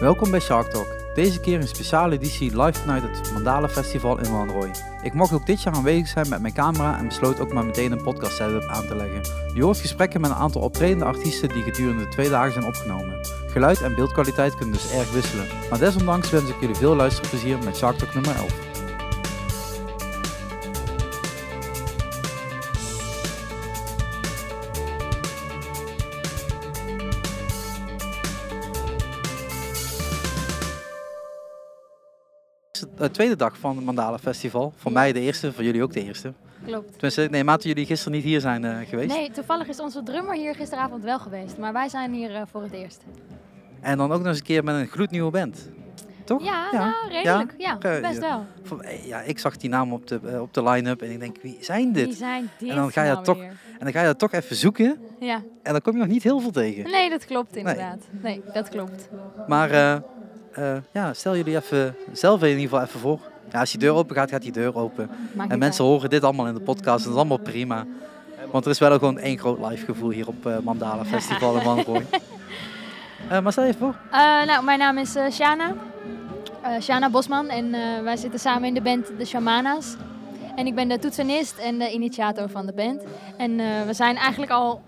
Welkom bij Shark Talk. Deze keer een speciale editie live vanuit het Mandala Festival in Wanrooy. Ik mocht ook dit jaar aanwezig zijn met mijn camera en besloot ook maar meteen een podcast setup aan te leggen. Je hoort gesprekken met een aantal optredende artiesten die gedurende de twee dagen zijn opgenomen. Geluid en beeldkwaliteit kunnen dus erg wisselen. Maar desondanks wens ik jullie veel luisterplezier met Shark Talk nummer 11. De tweede dag van het Mandala Festival. Voor mij de eerste, voor jullie ook de eerste. Klopt. Tenminste, nee, mate jullie gisteren niet hier zijn uh, geweest. Nee, toevallig is onze drummer hier gisteravond wel geweest. Maar wij zijn hier uh, voor het eerst. En dan ook nog eens een keer met een gloednieuwe band. Toch? Ja, ja. Nou, redelijk. Ja, ja best wel. Ja, ik zag die naam op de, uh, op de line-up en ik denk, wie zijn dit? Wie zijn dit en dan ga je nou toch En dan ga je dat toch even zoeken. Ja. En dan kom je nog niet heel veel tegen. Nee, dat klopt inderdaad. Nee, nee dat klopt. Maar ja, stel jullie even zelf in ieder geval even voor. Ja, als die deur open gaat, gaat die deur open. en mensen horen dit allemaal in de podcast. En dat is allemaal prima. Want er is wel gewoon één groot live gevoel hier op uh, Mandala Festival in Manrooy. uh, maar stel je even voor. Nou, mijn naam is Shana. Shana Bosman. En wij zitten samen in de band De Shamana's. En ik ben de toetsenist en de initiator van de band. En we zijn eigenlijk al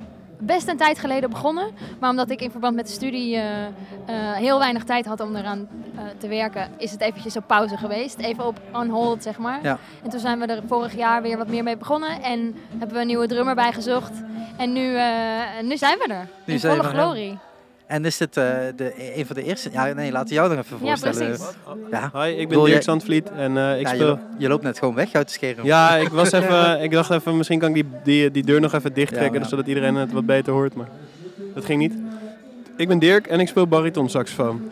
best een tijd geleden begonnen. Maar omdat ik in verband met de studie uh, uh, heel weinig tijd had om eraan uh, te werken, is het eventjes op pauze geweest. Even op on hold, zeg maar. Ja. En toen zijn we er vorig jaar weer wat meer mee begonnen. En hebben we een nieuwe drummer bijgezocht. En nu, nu zijn we er. Nu in volle glorie. En is dit uh, de, een van de eerste? Ja, nee, laten we jou nog even voorstellen. Ja. Hoi, ik ben Dirk Zandvliet en uh, ik ja, speel... Je, je, loopt net gewoon weg uit de scherm. Ja, ik, was even, ik dacht even, misschien kan ik die, die, die deur nog even dicht trekken, ja, zodat iedereen het wat beter hoort. Maar dat ging niet. Ik ben Dirk en ik speel bariton saxofoon.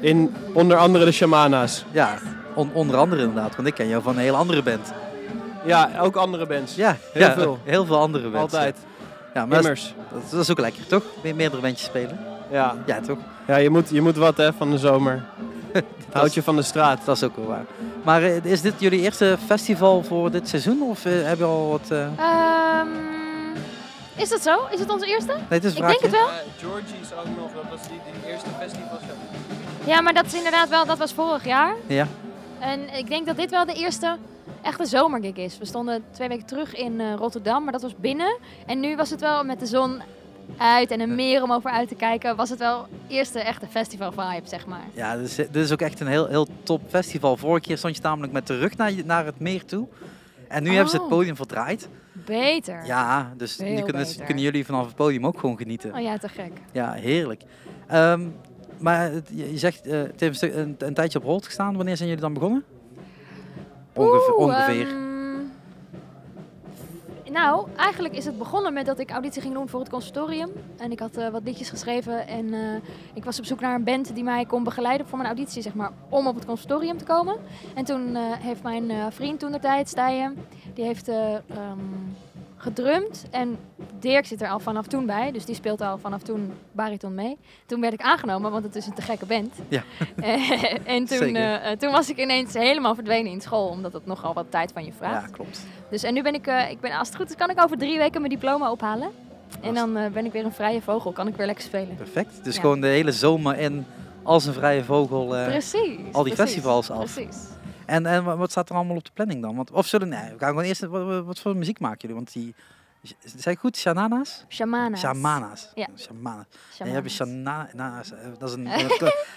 In onder andere de Shamana's. Ja, on, onder andere inderdaad, want ik ken jou van een heel andere band. Ja, ook andere bands. Ja, heel veel. Heel veel andere bands. Altijd. Ja, maar dat, dat, is ook lekker, toch? Meerdere bandjes spelen. Ja. Ja, toch? Ja, je moet, je moet wat hè, van de zomer. Houd je van de straat. Dat is ook wel waar. Maar uh, is dit jullie eerste festival voor dit seizoen? Of uh, hebben je al wat... Uh... Um, is dat zo? Is het onze eerste? Nee, het is Ik denk het wel. Georgie is ook nog, dat was die, die eerste festival. Ja, maar dat is inderdaad wel, dat was vorig jaar. Ja. En ik denk dat dit wel de eerste echte zomergig is. We stonden twee weken terug in Rotterdam, maar dat was binnen. En nu was het wel met de zon uit en een meer om over uit te kijken, was het wel eerste echte festival vibe, zeg maar. Ja, dit is, dit is ook echt een heel, heel top festival. Vorige keer stond je namelijk met de rug naar, naar het meer toe. En nu hebben ze het Oh. podium verdraaid. Beter. Ja, dus nu kunnen, beter. kunnen jullie vanaf het podium ook gewoon genieten. Oh ja, te gek. Ja, heerlijk. Ehm, maar je zegt, eh, het heeft een, tijdje op hold gestaan. Wanneer zijn jullie dan begonnen? Ongeveer. Oeh, ongeveer. ehm, nou, eigenlijk is het begonnen met dat ik auditie ging doen voor het conservatorium. En ik had eh, wat liedjes geschreven en eh, ik was op zoek naar een band die mij kon begeleiden voor mijn auditie, zeg maar, om op het conservatorium te komen. En toen eh, heeft mijn vriend toen de tijd, Stijen, die heeft eh, ehm, gedrumd. En Dirk zit er al vanaf toen bij, dus die speelt al vanaf toen bariton mee. Toen werd ik aangenomen, want het is een te gekke band. Ja. en toen, toen was ik ineens helemaal verdwenen in school, omdat het nogal wat tijd van je vraagt. ja, klopt. Dus en nu ben ik, eh, ik ben, als het goed is, kan ik over drie weken mijn diploma ophalen. En dan eh, ben ik weer een vrije vogel, kan ik weer lekker spelen. Perfect. Dus Ja. gewoon de hele zomer in als een vrije vogel. eh, precies. al die precies, festivals af. Precies. En, en wat- staat er allemaal op de planning dan? Want, of zullen, nee, we gaan gewoon eerst, wat, wat- voor muziek maken jullie? Want die, zijn goed, Shanana's? Shamana's. Shamana's. Ja. Shamanas. Nee, je Shamana's. hebt Dat is een,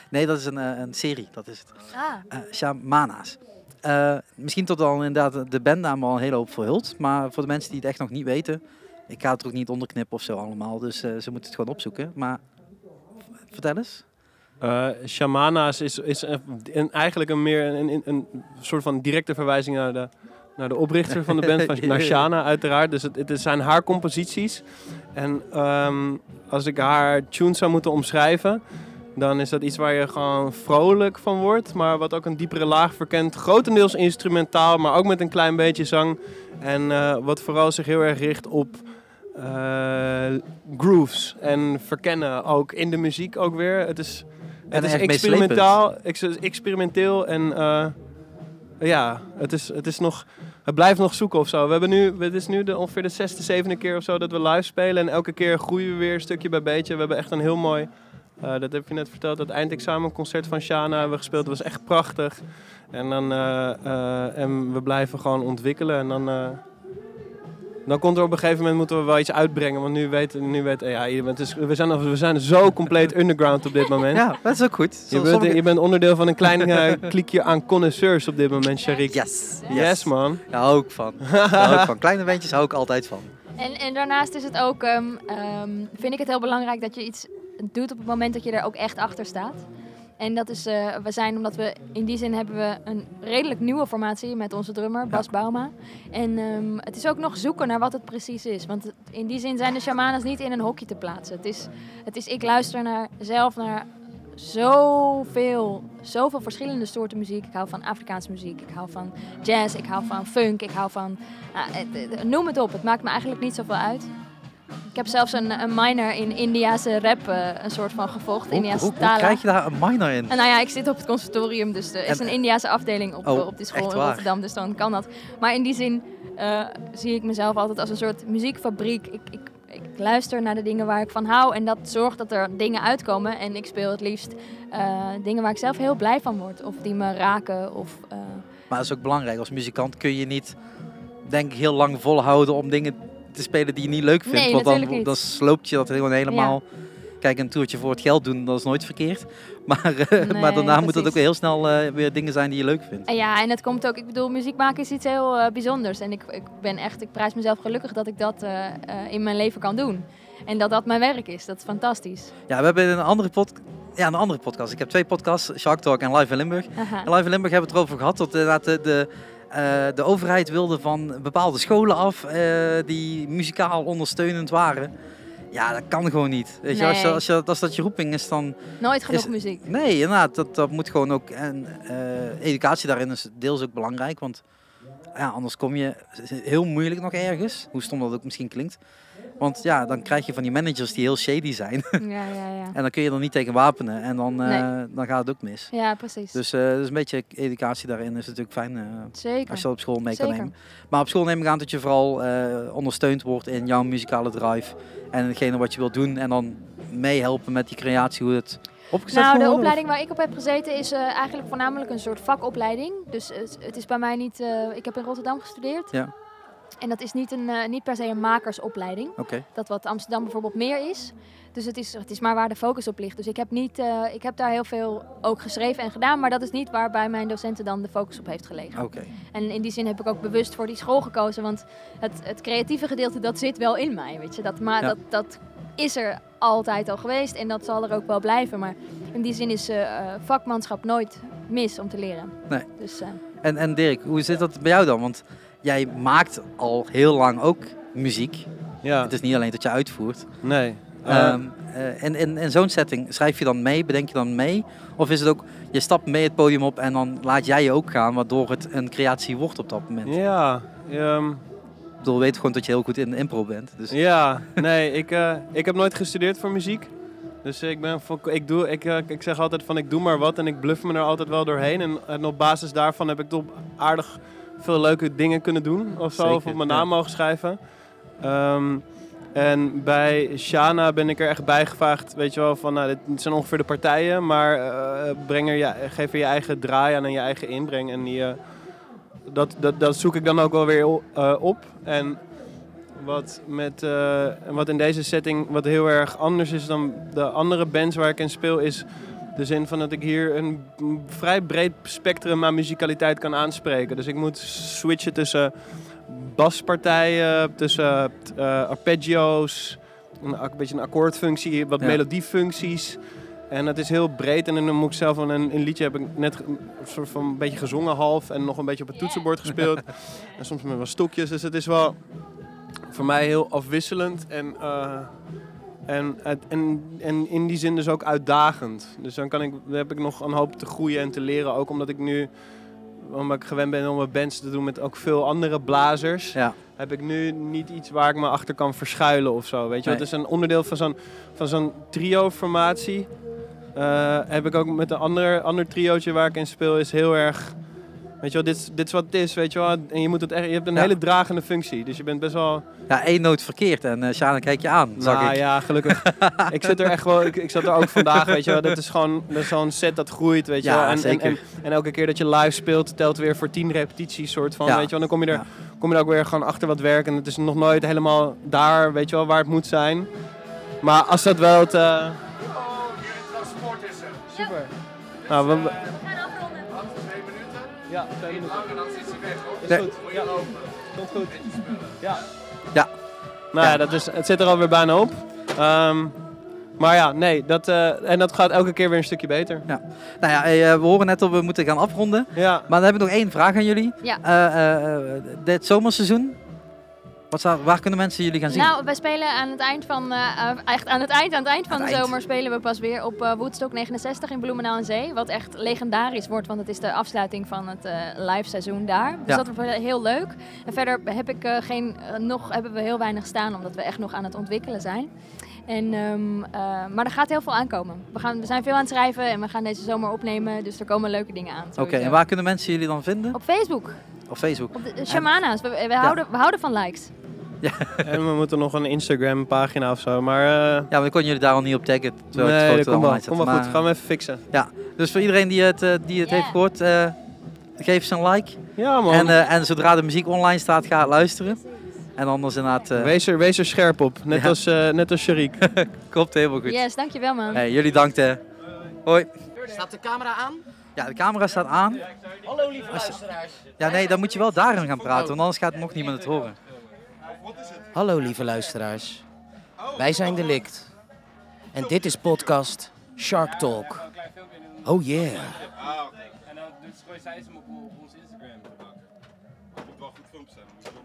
nee, dat is een, een serie, dat is het. Ah, Shamana's. Eh, misschien tot dan inderdaad de bandnaam al een hele hoop verhult. Maar voor de mensen die het echt nog niet weten. Ik ga het er ook niet onderknippen of zo allemaal. Dus eh, ze moeten het gewoon opzoeken. Maar vertel eens. Eh Shamana's is, is een, een- eigenlijk een meer een, een, een soort van directe verwijzing naar de, naar de oprichter van de band, van, naar Shana uiteraard. Dus het, het zijn haar composities. En ehm, als ik haar tunes zou moeten omschrijven, dan is dat iets waar je gewoon vrolijk van wordt. Maar wat ook een diepere laag verkent. Grotendeels instrumentaal, maar ook met een klein beetje zang. En eh, wat vooral zich heel erg richt op eh, grooves en verkennen ook in de muziek ook weer. Het is, het is experimentaal, ex- experimenteel en eh, ja, het is, het is nog, het blijft nog zoeken of zo. We hebben nu, het is nu de, ongeveer de zesde, zevende keer of zo dat we live spelen en elke keer groeien we weer stukje bij beetje. We hebben echt een heel mooi Eh, dat heb je net verteld. Het eindexamenconcert van Shana hebben we gespeeld. Dat was echt prachtig. En, dan, eh, eh, en we blijven gewoon ontwikkelen. En dan, eh, dan komt er op een gegeven moment moeten we wel iets uitbrengen. Want nu weet, nu weet ja, het is, we, zijn, we zijn zo compleet underground op dit moment. Ja, dat is ook goed. Je bent, sommige- je bent onderdeel van een klein kliekje aan connoisseurs op dit moment, Sharik. Yes. Yes, man. Daar hou ik van. Daar hou ik van. Kleine bandjes hou ik altijd van. En, en daarnaast is het ook, ehm, ehm, vind ik het heel belangrijk dat je iets doet op het moment dat je er ook echt achter staat. En dat is, eh, we zijn, omdat we in die zin hebben we een redelijk nieuwe formatie met onze drummer Bas Bauma. En ehm, het is ook nog zoeken naar wat het precies is. Want in die zin zijn de shamanas niet in een hokje te plaatsen. Het is, het is ik luister naar, zelf naar zoveel, zoveel verschillende soorten muziek. Ik hou van Afrikaanse muziek, ik hou van jazz, ik hou van funk, ik hou van... het- noem het op, het maakt me eigenlijk niet zoveel uit. Ik heb zelfs een, een minor in Indiase rap eh, een soort van gevolgd, Hoe, Indiase hoe, hoe krijg je daar een minor in? En nou ja, ik zit op het conservatorium, dus er is En- een Indiase afdeling op, Oh, op die school in? Rotterdam, dus dan kan dat. Maar in die zin eh, zie ik mezelf altijd als een soort muziekfabriek. Ik, ik, ik luister naar de dingen waar ik van hou en dat zorgt dat er dingen uitkomen. En ik speel het liefst eh, dingen waar ik zelf heel blij van word, of die me raken. Of, eh, Maar dat is ook belangrijk. Als muzikant kun je niet, denk ik, heel lang volhouden om dingen te spelen die je niet leuk vindt. Nee, want dan, dan sloopt je dat gewoon helemaal. Kijk, een toertje voor het geld doen, dat is nooit verkeerd. Maar, eh, maar daarna moet het ook heel snel eh, weer dingen zijn die je leuk vindt. Ja, en het komt ook, ik bedoel, muziek maken is iets heel eh, bijzonders. En ik, ik ben echt, ik prijs mezelf gelukkig dat ik dat in mijn leven kan doen. En dat dat mijn werk is. Dat is fantastisch. Ja, we hebben een andere, pod ja, een andere podcast. Ik heb twee podcasts, Shark Talk en Live in Limburg. En Live in Limburg hebben we het erover gehad dat inderdaad de, de, de overheid wilde van bepaalde scholen af eh, die muzikaal ondersteunend waren. Ja, dat kan gewoon niet. Weet je, als, je, als, je, als dat je roeping is, dan... Nooit genoeg Is- muziek. Nee, inderdaad, dat, dat moet gewoon ook... En eh, educatie daarin is deels ook belangrijk, want ja, anders kom je heel moeilijk nog ergens. Hoe stom dat ook misschien klinkt. Want ja, dan krijg je van die managers die heel shady zijn. Ja, ja, ja. en dan kun je er niet tegen wapenen. En dan, eh, dan gaat het ook mis. Ja, precies. Dus, eh, dus een beetje educatie daarin is natuurlijk fijn eh, Zeker. als je dat op school mee kan nemen. Maar op school neem ik aan dat je vooral ondersteund wordt in jouw muzikale drive. En hetgene wat je wilt doen. En dan meehelpen met die creatie, hoe het opgezet Nou, de opleiding waar ik op heb gezeten is eigenlijk voornamelijk een soort vakopleiding. Dus het, het is bij mij niet... ik heb in Rotterdam gestudeerd. Ja. En dat is niet, een, eh, niet per se een makersopleiding. Dat wat Amsterdam bijvoorbeeld meer is. Dus het is, het is maar waar de focus op ligt. Dus ik heb, niet, eh, ik heb daar heel veel ook geschreven en gedaan. Maar dat is niet waar bij mijn docenten dan de focus op heeft gelegen. oké. En in die zin heb ik ook bewust voor die school gekozen. Want het, het creatieve gedeelte, dat zit wel in mij. Weet je? Dat, maar Ja. dat, dat is er altijd al geweest. En dat zal er ook wel blijven. Maar in die zin is eh, vakmanschap nooit mis om te leren. Nee. Dus En, en Dirk, hoe zit dat bij jou dan? Want jij maakt al heel lang ook muziek. Ja, Het is niet alleen dat je uitvoert. nee. Eh, Ehm, eh, en in, zo'n setting, schrijf je dan mee, bedenk je dan mee? Of is het ook, je stapt mee het podium op en dan laat jij je ook gaan, waardoor het een creatie wordt op dat moment? ja, ehm, Ik bedoel, we weten gewoon dat je heel goed in de impro bent. Dus ja, nee, ik, eh, ik heb nooit gestudeerd voor muziek. Dus ik, ben, ik, doe, ik, eh, ik zeg altijd van ik doe maar wat en ik bluff me er altijd wel doorheen. En, en op basis daarvan heb ik toch aardig veel leuke dingen kunnen doen of zo. Zeker, of op mijn ja. naam mogen schrijven. Ehm, en bij Shana ben ik er echt bij gevraagd, weet je wel, van nou, dit zijn ongeveer de partijen, maar eh, breng er je, geef er je eigen draai aan en je eigen inbreng. En die, eh, dat, dat, dat zoek ik dan ook wel weer eh, op. En wat, met, wat in deze setting wat heel erg anders is dan de andere bands waar ik in speel, is de zin van dat ik hier een vrij breed spectrum aan muzikaliteit kan aanspreken. Dus ik moet switchen tussen baspartijen, tussen eh, arpeggio's, een, ak- beetje een akkoordfunctie, wat Ja. melodiefuncties. En het is heel breed en dan moet ik zelf een, een liedje heb ik net een soort van een beetje gezongen half en nog een beetje op het toetsenbord gespeeld. en soms met wat stokjes, dus het is wel voor mij heel afwisselend en, eh, en, en, en in die zin dus ook uitdagend. Dus dan, kan ik, dan heb ik nog een hoop te groeien en te leren, ook omdat ik nu omdat ik gewend ben om mijn bands te doen met ook veel andere blazers ja, heb ik nu niet iets waar ik me achter kan verschuilen of zo. Weet je, Nee. het is een onderdeel van zo'n, van zo'n trio-formatie. Eh, heb ik ook met een ander, ander triootje waar ik in speel, is heel erg. Weet je wel, dit, is- dit is wat het is, weet je wel. En je, moet het echt, je hebt een Ja. hele dragende functie. Dus je bent best wel... Ja, één noot verkeerd en eh Sjane kijk je aan, zag nou ik. ja, gelukkig. ik zit er echt wel... Ik, ik zat er ook vandaag, weet je wel. Dat is gewoon is zo'n set dat groeit, weet je Ja, wel. En, zeker. En, en, en elke keer dat je live speelt, telt weer voor tien repetities soort van, Ja. weet je wel. Dan kom je, er, Ja. kom je er ook weer gewoon achter wat werk. En het is nog nooit helemaal daar, weet je wel, waar het moet zijn. Maar als dat wel het... eh, Super. Nou, we, we- ja, twee minuten. Is Nee. goed. Ja, komt goed. Ja. Ja. Nou ja, Ja. dat is, het zit er alweer bijna op. Ehm, maar ja, nee, dat, eh, en dat gaat elke keer weer een stukje beter. Nou ja, eh, we horen net dat we moeten gaan afronden. Ja. Maar dan hebben we nog één vraag aan jullie. Ja. Eh, eh, eh, dit zomerseizoen, wat waar kunnen mensen jullie gaan zien? Nou, wij spelen aan het eind van, eh, eh, echt aan het eind, aan het eind van de eind. zomer spelen we pas weer op eh, Woodstock 69 in Bloemendaal aan Zee. Wat echt legendarisch wordt, want het is de afsluiting van het live seizoen daar. Dus Ja. dat wordt heel leuk. En verder heb ik geen, nog hebben we heel weinig staan, omdat we echt nog aan het ontwikkelen zijn. En, ehm, eh, maar er gaat heel veel aankomen. We, gaan, we zijn veel aan het schrijven en we gaan deze zomer opnemen, dus er komen leuke dingen aan. Oké, en waar kunnen mensen jullie dan vinden? Op Facebook, Op Facebook. op de, de Shamana's. We, we, houden, we houden van likes. En we moeten nog een Instagram pagina of zo. Maar eh, Ja, maar dan kon jullie daar al niet op taggen. terwijl het nee, foto dat komt wel, staat. wel goed. Maar- Gaan we even fixen. Dus voor iedereen die het, eh, die het Ja. heeft gehoord, eh, geef ze een like. Ja man. En, eh, en zodra de muziek online staat, ga luisteren. En anders inderdaad, eh wees, er, wees er scherp op. Net Ja. als, eh net als Sharik. klopt helemaal goed. Yes, dankjewel man. Hey, jullie dankt. eh. Hoi. Staat de camera aan? Ja, de camera staat aan. Hallo lieve luisteraars. Ja, nee, dan moet je wel daarin gaan praten, want anders gaat nog niemand het horen. Hallo lieve luisteraars. Wij zijn Delict. En dit is podcast Shark Talk. Oh yeah.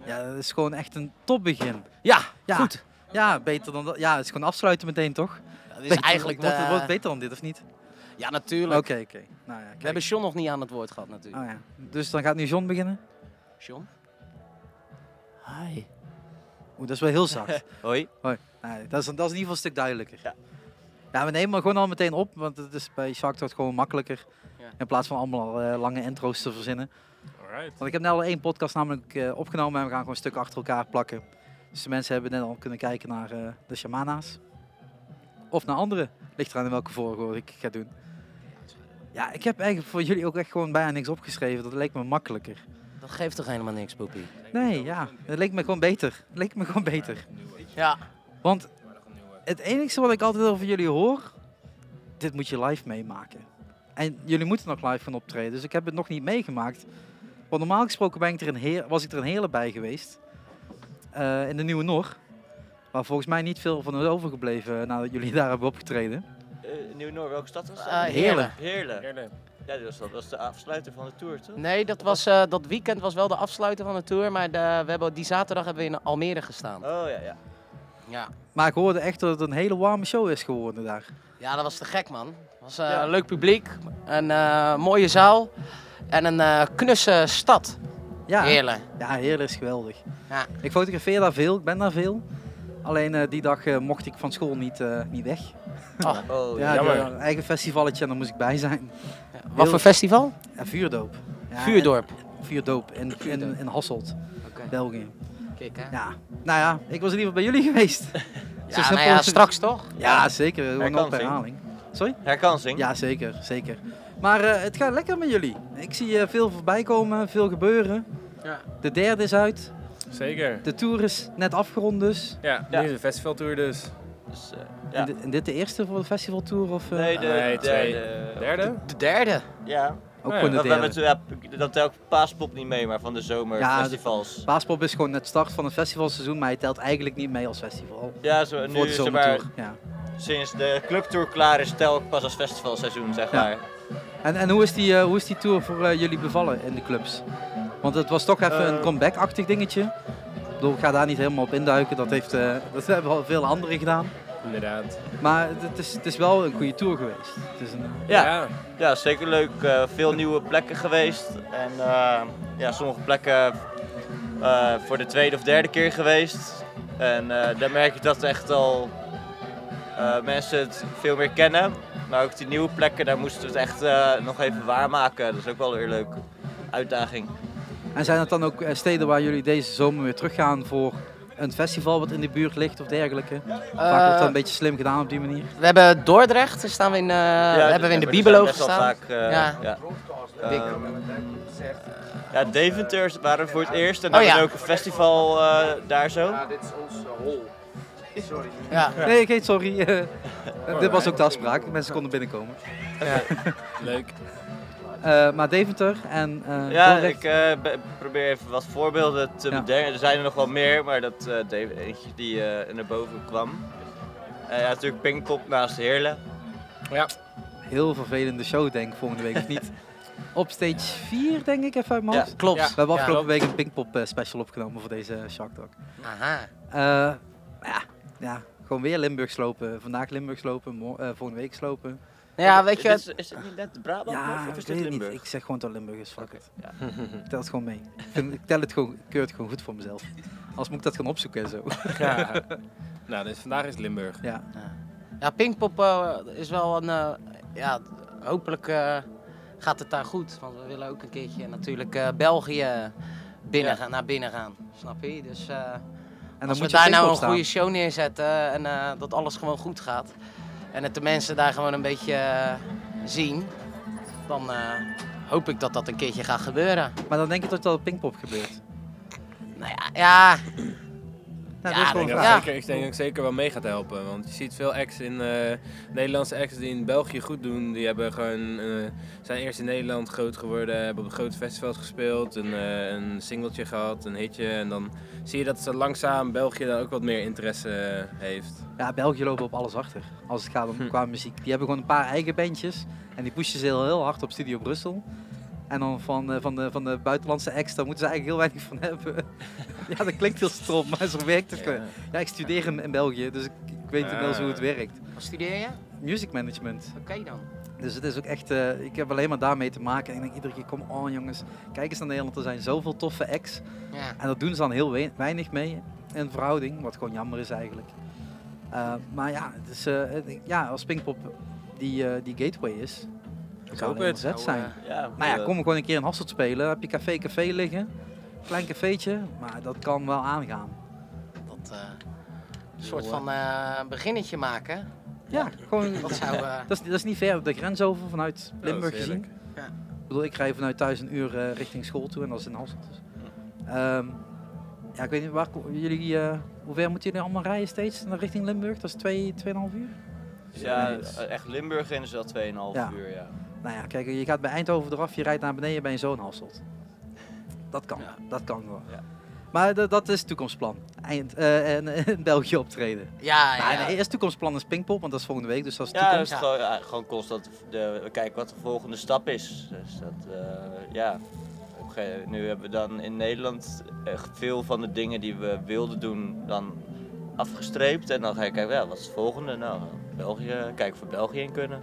Ja, dat is gewoon echt een topbegin. Ja, Ja. goed. Ja, beter dan dat. Ja, het is gewoon afsluiten meteen, toch? Dat is Beter- eigenlijk wordt, de... wordt het beter dan dit, of niet? Ja, Oké, natuurlijk. oké. Nou ja, We hebben John nog niet aan het woord gehad natuurlijk. Oh, ja. Dus dan gaat nu John beginnen. John? Hi. Oeh, dat is wel heel zacht. Hoi. Nee, dat, is, dat is in ieder geval een stuk duidelijker. Ja. Ja, we nemen maar gewoon al meteen op, want het is bij Shark Talk gewoon makkelijker. Ja. In plaats van allemaal eh, lange intro's te verzinnen. Want ik heb net al één podcast namelijk eh, opgenomen en we gaan gewoon stukken achter elkaar plakken. Dus de mensen hebben net al kunnen kijken naar eh, de Shamana's. Of naar andere. Ligt eraan in welke volgorde ik ga doen. Ja, ik heb eigenlijk voor jullie ook echt gewoon bijna niks opgeschreven. Dat leek me makkelijker. Dat geeft toch helemaal niks, Poepie? Nee, ja. Het leek me gewoon beter. Het leek me gewoon beter. Ja. Want Het enige wat ik altijd over jullie hoor, dit moet je live meemaken. En jullie moeten nog live gaan optreden, dus ik heb het nog niet meegemaakt. Want normaal gesproken ben ik er een heer, was ik er een hele bij geweest. Eh, in de Nieuwe Nor. Waar volgens mij niet veel van is overgebleven nadat jullie daar hebben opgetreden. Uh, Nieuw-Noor, welke stad was dat? Eh, Heerlen. Heerlen. Ja, dat was, dat was de afsluiter van de tour, toch? Nee, dat, was, eh, dat weekend was wel de afsluiter van de tour. Maar de, we hebben, die zaterdag hebben we in Almere gestaan. Oh ja, ja. Ja. Maar ik hoorde echt dat het een hele warme show is geworden daar. Ja, dat was te gek, man. Het was eh, Ja. een leuk publiek, een eh, mooie zaal en een eh, knusse stad. Ja, Heerlijk. ja Heerlen is geweldig. Ja. Ik fotografeer daar veel, ik ben daar veel. Alleen eh, die dag eh, mocht ik van school niet, eh, niet weg. Oh, Ja, ja. ik heb een eigen festivalletje en daar moest ik bij zijn. Wat voor festival? Ja, vuurdoop. Ja, Vuurdorp. en- Vuurdoop in, in, in Hasselt, Oké. België. Kijk, hè. Ja, nou ja, ik was liever bij jullie geweest. Ja, nou ja, straks toch? Ja, zeker. Gewoon Herkansing. herhaling. Sorry? Herkansing. Ja, zeker, zeker. Maar eh, het gaat lekker met jullie. Ik zie eh, veel voorbij komen, veel gebeuren. Ja. De derde is uit. Zeker. De tour is net afgerond dus. Ja, Ja. nu de festivaltour dus. Dus, eh, En, ja. en dit de eerste voor de festivaltour? Of, eh, Nee, de Nee, twee. derde. Derde? De derde. Ja. ook ja, de Maar we hebben ja, dan telt Paaspop niet mee, maar van de zomerfestivals. Paaspop is gewoon het start van het festivalseizoen, maar hij telt eigenlijk niet mee als festival. Ja, zo, voor nu de zeg maar, zomertour. Ja. Sinds de clubtour klaar is, tel ik pas als festivalseizoen, zeg Ja. maar. En, en hoe, is die, eh, hoe is die tour voor eh, jullie bevallen in de clubs? Want het was toch even een Eh. comeback-achtig dingetje. Ik bedoel, ik ga daar niet helemaal op induiken, dat, heeft, eh, dat hebben al veel anderen gedaan. Inderdaad. Maar het is, het is wel een goede tour geweest. Het is een, Ja. Ja, zeker leuk. Eh, veel nieuwe plekken geweest. En eh, ja, sommige plekken eh, voor de tweede of derde keer geweest. En eh, daar merk je dat echt al mensen het veel meer kennen. Maar ook die nieuwe plekken, daar moesten we het echt eh, nog even waarmaken. Dat is ook wel weer leuk. uitdaging. En zijn het dan ook eh, steden waar jullie deze zomer weer teruggaan voor een festival wat in de buurt ligt of dergelijke? Vaak wordt dat een beetje slim gedaan op die manier. We hebben Dordrecht, daar staan we in, eh hebben we in de Bibelo gestaan. Vaak, eh, Ja. ja. Ehm, ja, Deventer waren we voor het eerst en Oh, dan ja. hebben we ook een festival eh, daar zo. Ja. Nee, geen sorry. eh, dit was ook de afspraak. Mensen konden binnenkomen. Leuk. Eh, maar Deventer en eh Ja, Dordrecht- ik eh, be- probeer even wat voorbeelden te Ja. bedenken. Er zijn er nog wel meer, maar dat eh Dave, eentje die eh naar boven kwam. Eh, ja, natuurlijk Pinkpop naast Heerlen. heel vervelende show denk ik volgende week of niet. Op stage 4 denk ik even uit mijn Ja. Klopt. Ja. We hebben Ja. afgelopen week een Pinkpop special opgenomen voor deze Shark Talk. Aha. Eh, ja, ja, gewoon weer Limburg slopen. Vandaag Limburg slopen, mo- eh, volgende week slopen. Ja, weet je, Is, is het niet net Brabant ja, of is dit het Limburg? niet. Ik zeg gewoon dat Limburg is. Fuck ja. Ik tel het gewoon mee. Ik, tel het gewoon, ik keur het gewoon goed voor mezelf. Als moet ik dat gaan opzoeken en zo. Ja. nou, dus vandaag is Limburg. Ja. ja, Pinkpop eh, is wel een, eh, ja, hopelijk eh, gaat het daar goed. Want we willen ook een keertje natuurlijk eh, België binnen Ja. gaan, naar binnen gaan. Snap je? Dus eh, En dan als we daar op nou een goede show neerzetten en eh, dat alles gewoon goed gaat. En het de mensen daar gewoon een beetje eh, zien. Dan eh, hoop ik dat dat een keertje gaat gebeuren. Maar dan denk je toch dat het Pinkpop gebeurt? Nou ja, ja Nou, Ja, dat is ik Ik denk, zeker, ik denk dat zeker wel mee gaat helpen. Want je ziet veel acts in eh, Nederlandse acts die in België goed doen. Die hebben gewoon, eh, zijn eerst in Nederland groot geworden, hebben op grote festivals gespeeld, een, eh, een singeltje gehad, een hitje. En dan zie je dat ze langzaam België dan ook wat meer interesse heeft. Ja, België lopen op alles achter. Als het gaat om Hm. qua muziek. Die hebben gewoon een paar eigen bandjes. En die pushen ze heel, heel hard op Studio Brussel. En dan van, eh, van, de, van de buitenlandse acts, daar moeten ze eigenlijk heel weinig van hebben. ja, dat klinkt heel stom, maar zo werkt het gewoon. Ja, ik studeer in, in België, dus ik, ik weet inmiddels hoe het werkt. wat studeer je? Music management. Oké dan. Dus het is ook echt, eh, ik heb alleen maar daarmee te maken. En ik denk iedere keer, kom on jongens, kijk eens naar Nederland. Er zijn zoveel toffe acts. Ja. En dat doen ze dan heel we- weinig mee in verhouding, wat gewoon jammer is eigenlijk. Uh, maar ja, het is, uh, ja, als Pinkpop die, die gateway is, Ik zou hoop het het. zet zijn. Ja, Maar ja, eh, kom gewoon een keer in Hasselt spelen. Dan heb je café café liggen. Klein cafeetje, maar dat kan wel aangaan. Dat eh, een soort van uh, beginnetje maken. Ja, gewoon. Dat, zou, uh... dat, is, dat is niet ver de grens over vanuit Limburg ja, gezien. Ja. Ik bedoel, ik rij vanuit thuis een uur uh, richting school toe en dat is in Hasselt. Dus. Um, ja, ik weet niet, waar jullie, uh, hoe ver moeten jullie allemaal rijden steeds naar richting Limburg? Dat is 2, 2,5 uur? Ja, echt Limburg in is wel 2,5 Ja. uur, ja. Nou ja, kijk, je gaat bij Eindhoven eraf, je rijdt naar beneden bij een zo'n Hasselt. Dat kan, Ja. dat kan wel. Ja. Maar dat is het toekomstplan. Eind, uh, en in België optreden. Ja, Nou, ja. nee, eerst toekomstplan is Pinkpop, want dat is volgende week, dus dat is Ja, toekomst. dus gewoon, ja, gewoon constant de, we kijken wat de volgende stap is. Dus dat, uh, ja. Op een gegeven- Nu hebben we dan in Nederland echt veel van de dingen die we wilden doen dan afgestreept. En dan ga je kijken, ja, wat is het volgende? Nou, België, kijken of we België in kunnen.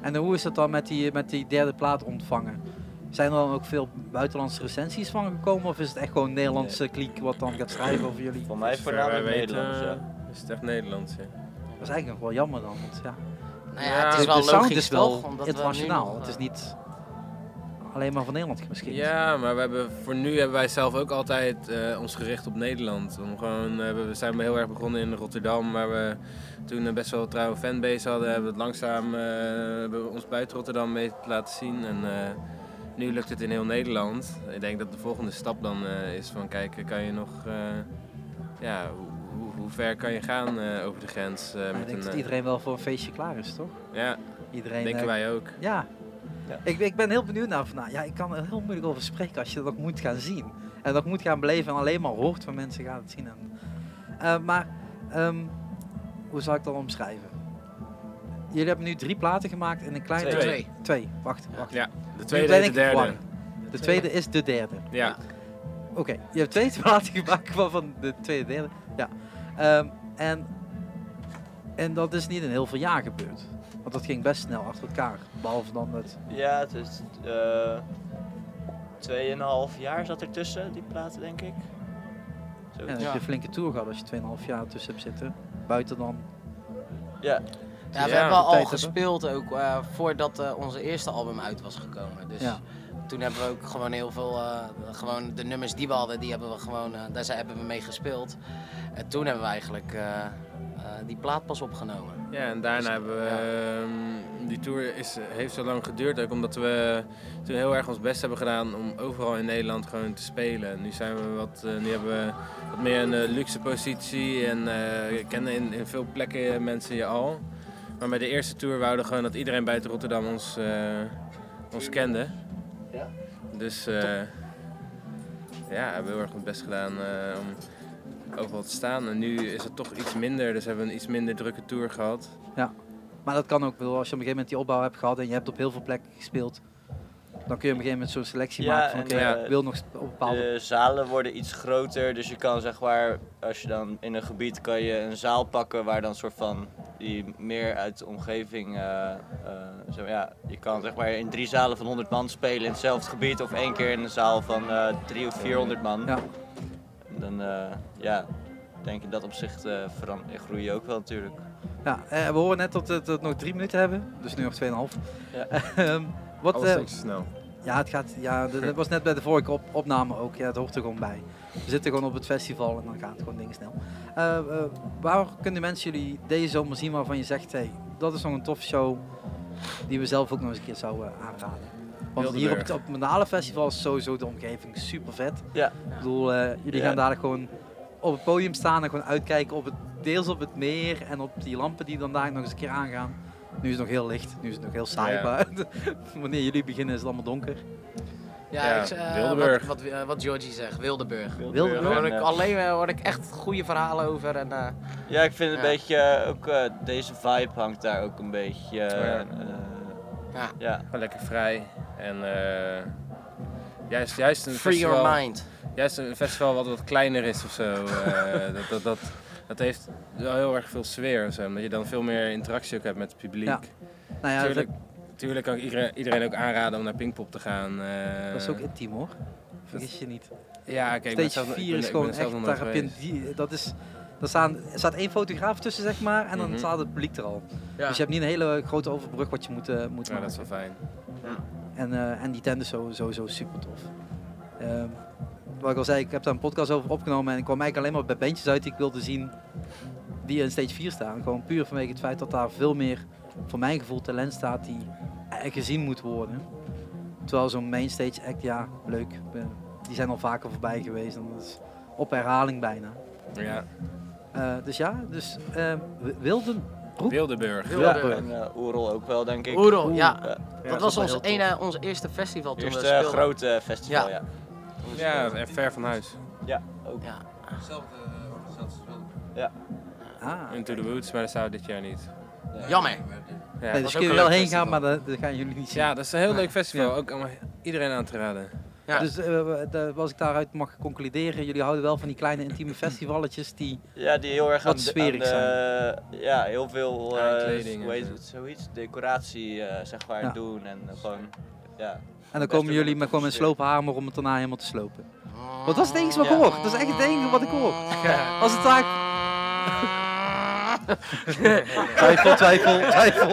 En hoe is het dan met die, met die derde plaat ontvangen? Zijn er dan ook veel buitenlandse recensies van gekomen? Of is het echt gewoon een Nederlandse kliek wat dan gaat schrijven over jullie? Voor mij voornamelijk wij weten, Nederlands, ja. eh, is het echt Nederlands, ja. Dat is eigenlijk nog wel jammer dan. Want ja, Nou ja, het is wel de sound logisch is wel toch? Omdat we nu internationaal. het is eh, niet alleen maar van Nederland misschien. Ja, maar we hebben, voor nu hebben wij zelf ook altijd eh, ons gericht op Nederland. Om gewoon, eh, we zijn heel erg begonnen in Rotterdam, waar we toen een best wel trouwe fanbase hadden. Hebben we het langzaam eh, we ons buiten Rotterdam mee laten zien. En eh, nu lukt het in heel Nederland. Ik denk dat de volgende stap dan eh, is van kijken, kan je nog, eh, ja, hoe, ver kan je gaan eh, over de grens? eh, met ik denk een, dat eh, iedereen wel voor een feestje klaar is, toch? ja, Iedereen, denken eh, wij ook. Ja. Ja. Ik, ik ben heel benieuwd naar van, nou, ja, ik kan er heel moeilijk over spreken als je dat moet gaan zien. En dat moet gaan beleven en alleen maar hoort van mensen gaat het zien. En, Eh, maar, ehm, hoe zou ik dat omschrijven? Jullie hebben nu drie platen gemaakt in een kleine... Twee. Twee. Twee, wacht, wacht. Ja, de tweede en de derde. De tweede is de derde. Ja, Oké, je hebt twee platen gemaakt waarvan de tweede derde. Ja. Ehm, en, en dat is niet in heel veel jaar gebeurd. Want dat ging best snel achter elkaar. Behalve dan het. Ja, het is eh 2,5 jaar zat ertussen, die platen, denk ik. Zo. Ja, dan heb je een flinke tour gehad als je 2,5 jaar tussen hebt zitten. Buiten dan. Ja, Ja, we Ja, hebben al gespeeld ook eh, voordat eh, onze eerste album uit was gekomen. Dus Ja. toen hebben we ook gewoon heel veel, eh, gewoon de nummers die we hadden, die hebben we gewoon, daar zijn, hebben we mee gespeeld. En toen hebben we eigenlijk die plaat pas opgenomen. Ja, en daarna Dus, hebben we... ja. ehm, die tour is, heeft zo lang geduurd ook omdat we toen heel erg ons best hebben gedaan om overal in Nederland gewoon te spelen. Nu zijn we wat... eh, nu hebben we wat meer een eh, luxe positie en eh, kennen in, in veel plekken mensen je al. Maar bij de eerste tour wouden we gewoon dat iedereen buiten Rotterdam ons, eh, ons kende. Ja. Dus eh, ja, we hebben heel erg ons best gedaan eh, om overal te staan. En nu is het toch iets minder, dus hebben we een iets minder drukke tour gehad. Maar dat kan ook, ik bedoel, als je op een gegeven moment die opbouw hebt gehad en je hebt op heel veel plekken gespeeld, dan kun je op een gegeven moment zo'n selectie Ja, maken van oké, eh, ik wil nog op bepaalde... De zalen worden iets groter, dus je kan zeg maar, als je dan in een gebied kan je een zaal pakken waar dan soort van die meer uit de omgeving, eh, eh, zeg maar, ja, je kan zeg maar in drie zalen van 100 man spelen in hetzelfde gebied of één keer in een zaal van eh 300 of 400 man. Ja. En dan, eh, ja, denk ik dat opzicht eh veran- groei je ook wel natuurlijk. Ja, eh, we horen net dat we dat we nog drie minuten hebben, dus nu nog 2,5. Ja. Ehm, wat, Alles eh, snel. ja, het gaat, ja, dat was net bij de vorige op, opname ook, ja, het hoort er gewoon bij. We zitten gewoon op het festival en dan gaat het gewoon dingen snel. Eh, eh, waar kunnen mensen jullie deze zomer zien waarvan je zegt, hey, dat is nog een tof show die we zelf ook nog eens een keer zouden aanraden? Want hier op het, op het Mandala Festival is sowieso de omgeving super vet. Ja. Ik bedoel, eh, jullie Ja. gaan dadelijk gewoon op het podium staan en gewoon uitkijken op het, deels op het meer en op die lampen die dan daar nog eens een keer aangaan. Nu is het nog heel licht, nu is het nog heel saai, Ja. maar wanneer jullie beginnen is het allemaal donker. Ja, Ja, ik, eh, Wildeburg. Wat, wat, eh, wat Georgie zegt, Wildeburg. Wildeburg. Hoor ik, alleen eh, hoor ik echt goede verhalen over. En, eh, Ja, ik vind een Ja. beetje, ook eh, deze vibe hangt daar ook een beetje, eh, Ja. Ja. ja. Gewoon lekker vrij. En eh, juist, juist, een Free festival, your mind. juist een festival wat wat kleiner is of zo. eh, dat, dat, dat, dat heeft wel heel erg veel sfeer zo. Omdat je dan veel meer interactie ook hebt met het publiek. Ja. Nou ja, dat, Tuurlijk, kan ik iedereen, iedereen ook aanraden om naar Pinkpop te gaan. eh. dat is ook intiem hoor. Vergis je niet. Ja, kijk, ik ben Stage zelf- ik 4 ben- is ik ben gewoon zelf echt, nog daar die, dat is, er, staan, er staat één fotograaf tussen zeg maar en dan Mhm. staat het publiek er al. Ja. Dus je hebt niet een hele grote overbrug wat je moet, eh, moet Ja, maken. dat is wel fijn. En, eh, en die tent is zo- sowieso super tof. Ehm, wat ik al zei, ik heb daar een podcast over opgenomen en ik kwam eigenlijk alleen maar bij bandjes uit die ik wilde zien die in stage 4 staan. Gewoon puur vanwege het feit dat daar veel meer, voor mijn gevoel, talent staat die eh, gezien moet worden. Terwijl zo'n mainstage act, ja, leuk. Die zijn al vaker voorbij geweest en dat is op herhaling bijna. Ja, dus ja, dus eh, Wilden, Roep? Wildeburg. Wildeburg. En uh, Oerol ook wel, denk ik. Oerol, ja. Ja. dat was ons, ene, ons eerste festival toen Eerste we eh, speelden. grote festival, Ja. ja. Ja, en ver van huis. ja, ook. Ja. Ah, Into the Woods, maar dat zou dit jaar niet. Jammer. Ja, nee, dus ook kun je een wel heen gaan, maar dat, dat gaan jullie niet zien. ja, dat is een heel leuk festival. Ja. Ook om iedereen aan te raden. Ja. Dus eh, als ik daaruit mag concluderen, jullie houden wel van die kleine intieme festivalletjes die... Ja, die heel erg Wat aan aan de- Ja, heel veel eh, hoe heet zo. het, zoiets, decoratie eh, zeg maar Ja. doen en gewoon, ja. En dan komen jullie met gewoon een sloophamer om het daarna helemaal te slopen. Want dat is het enige wat ik hoor. Dat is echt het enige wat ik hoor. Als het daar... twijfel, twijfel, twijfel.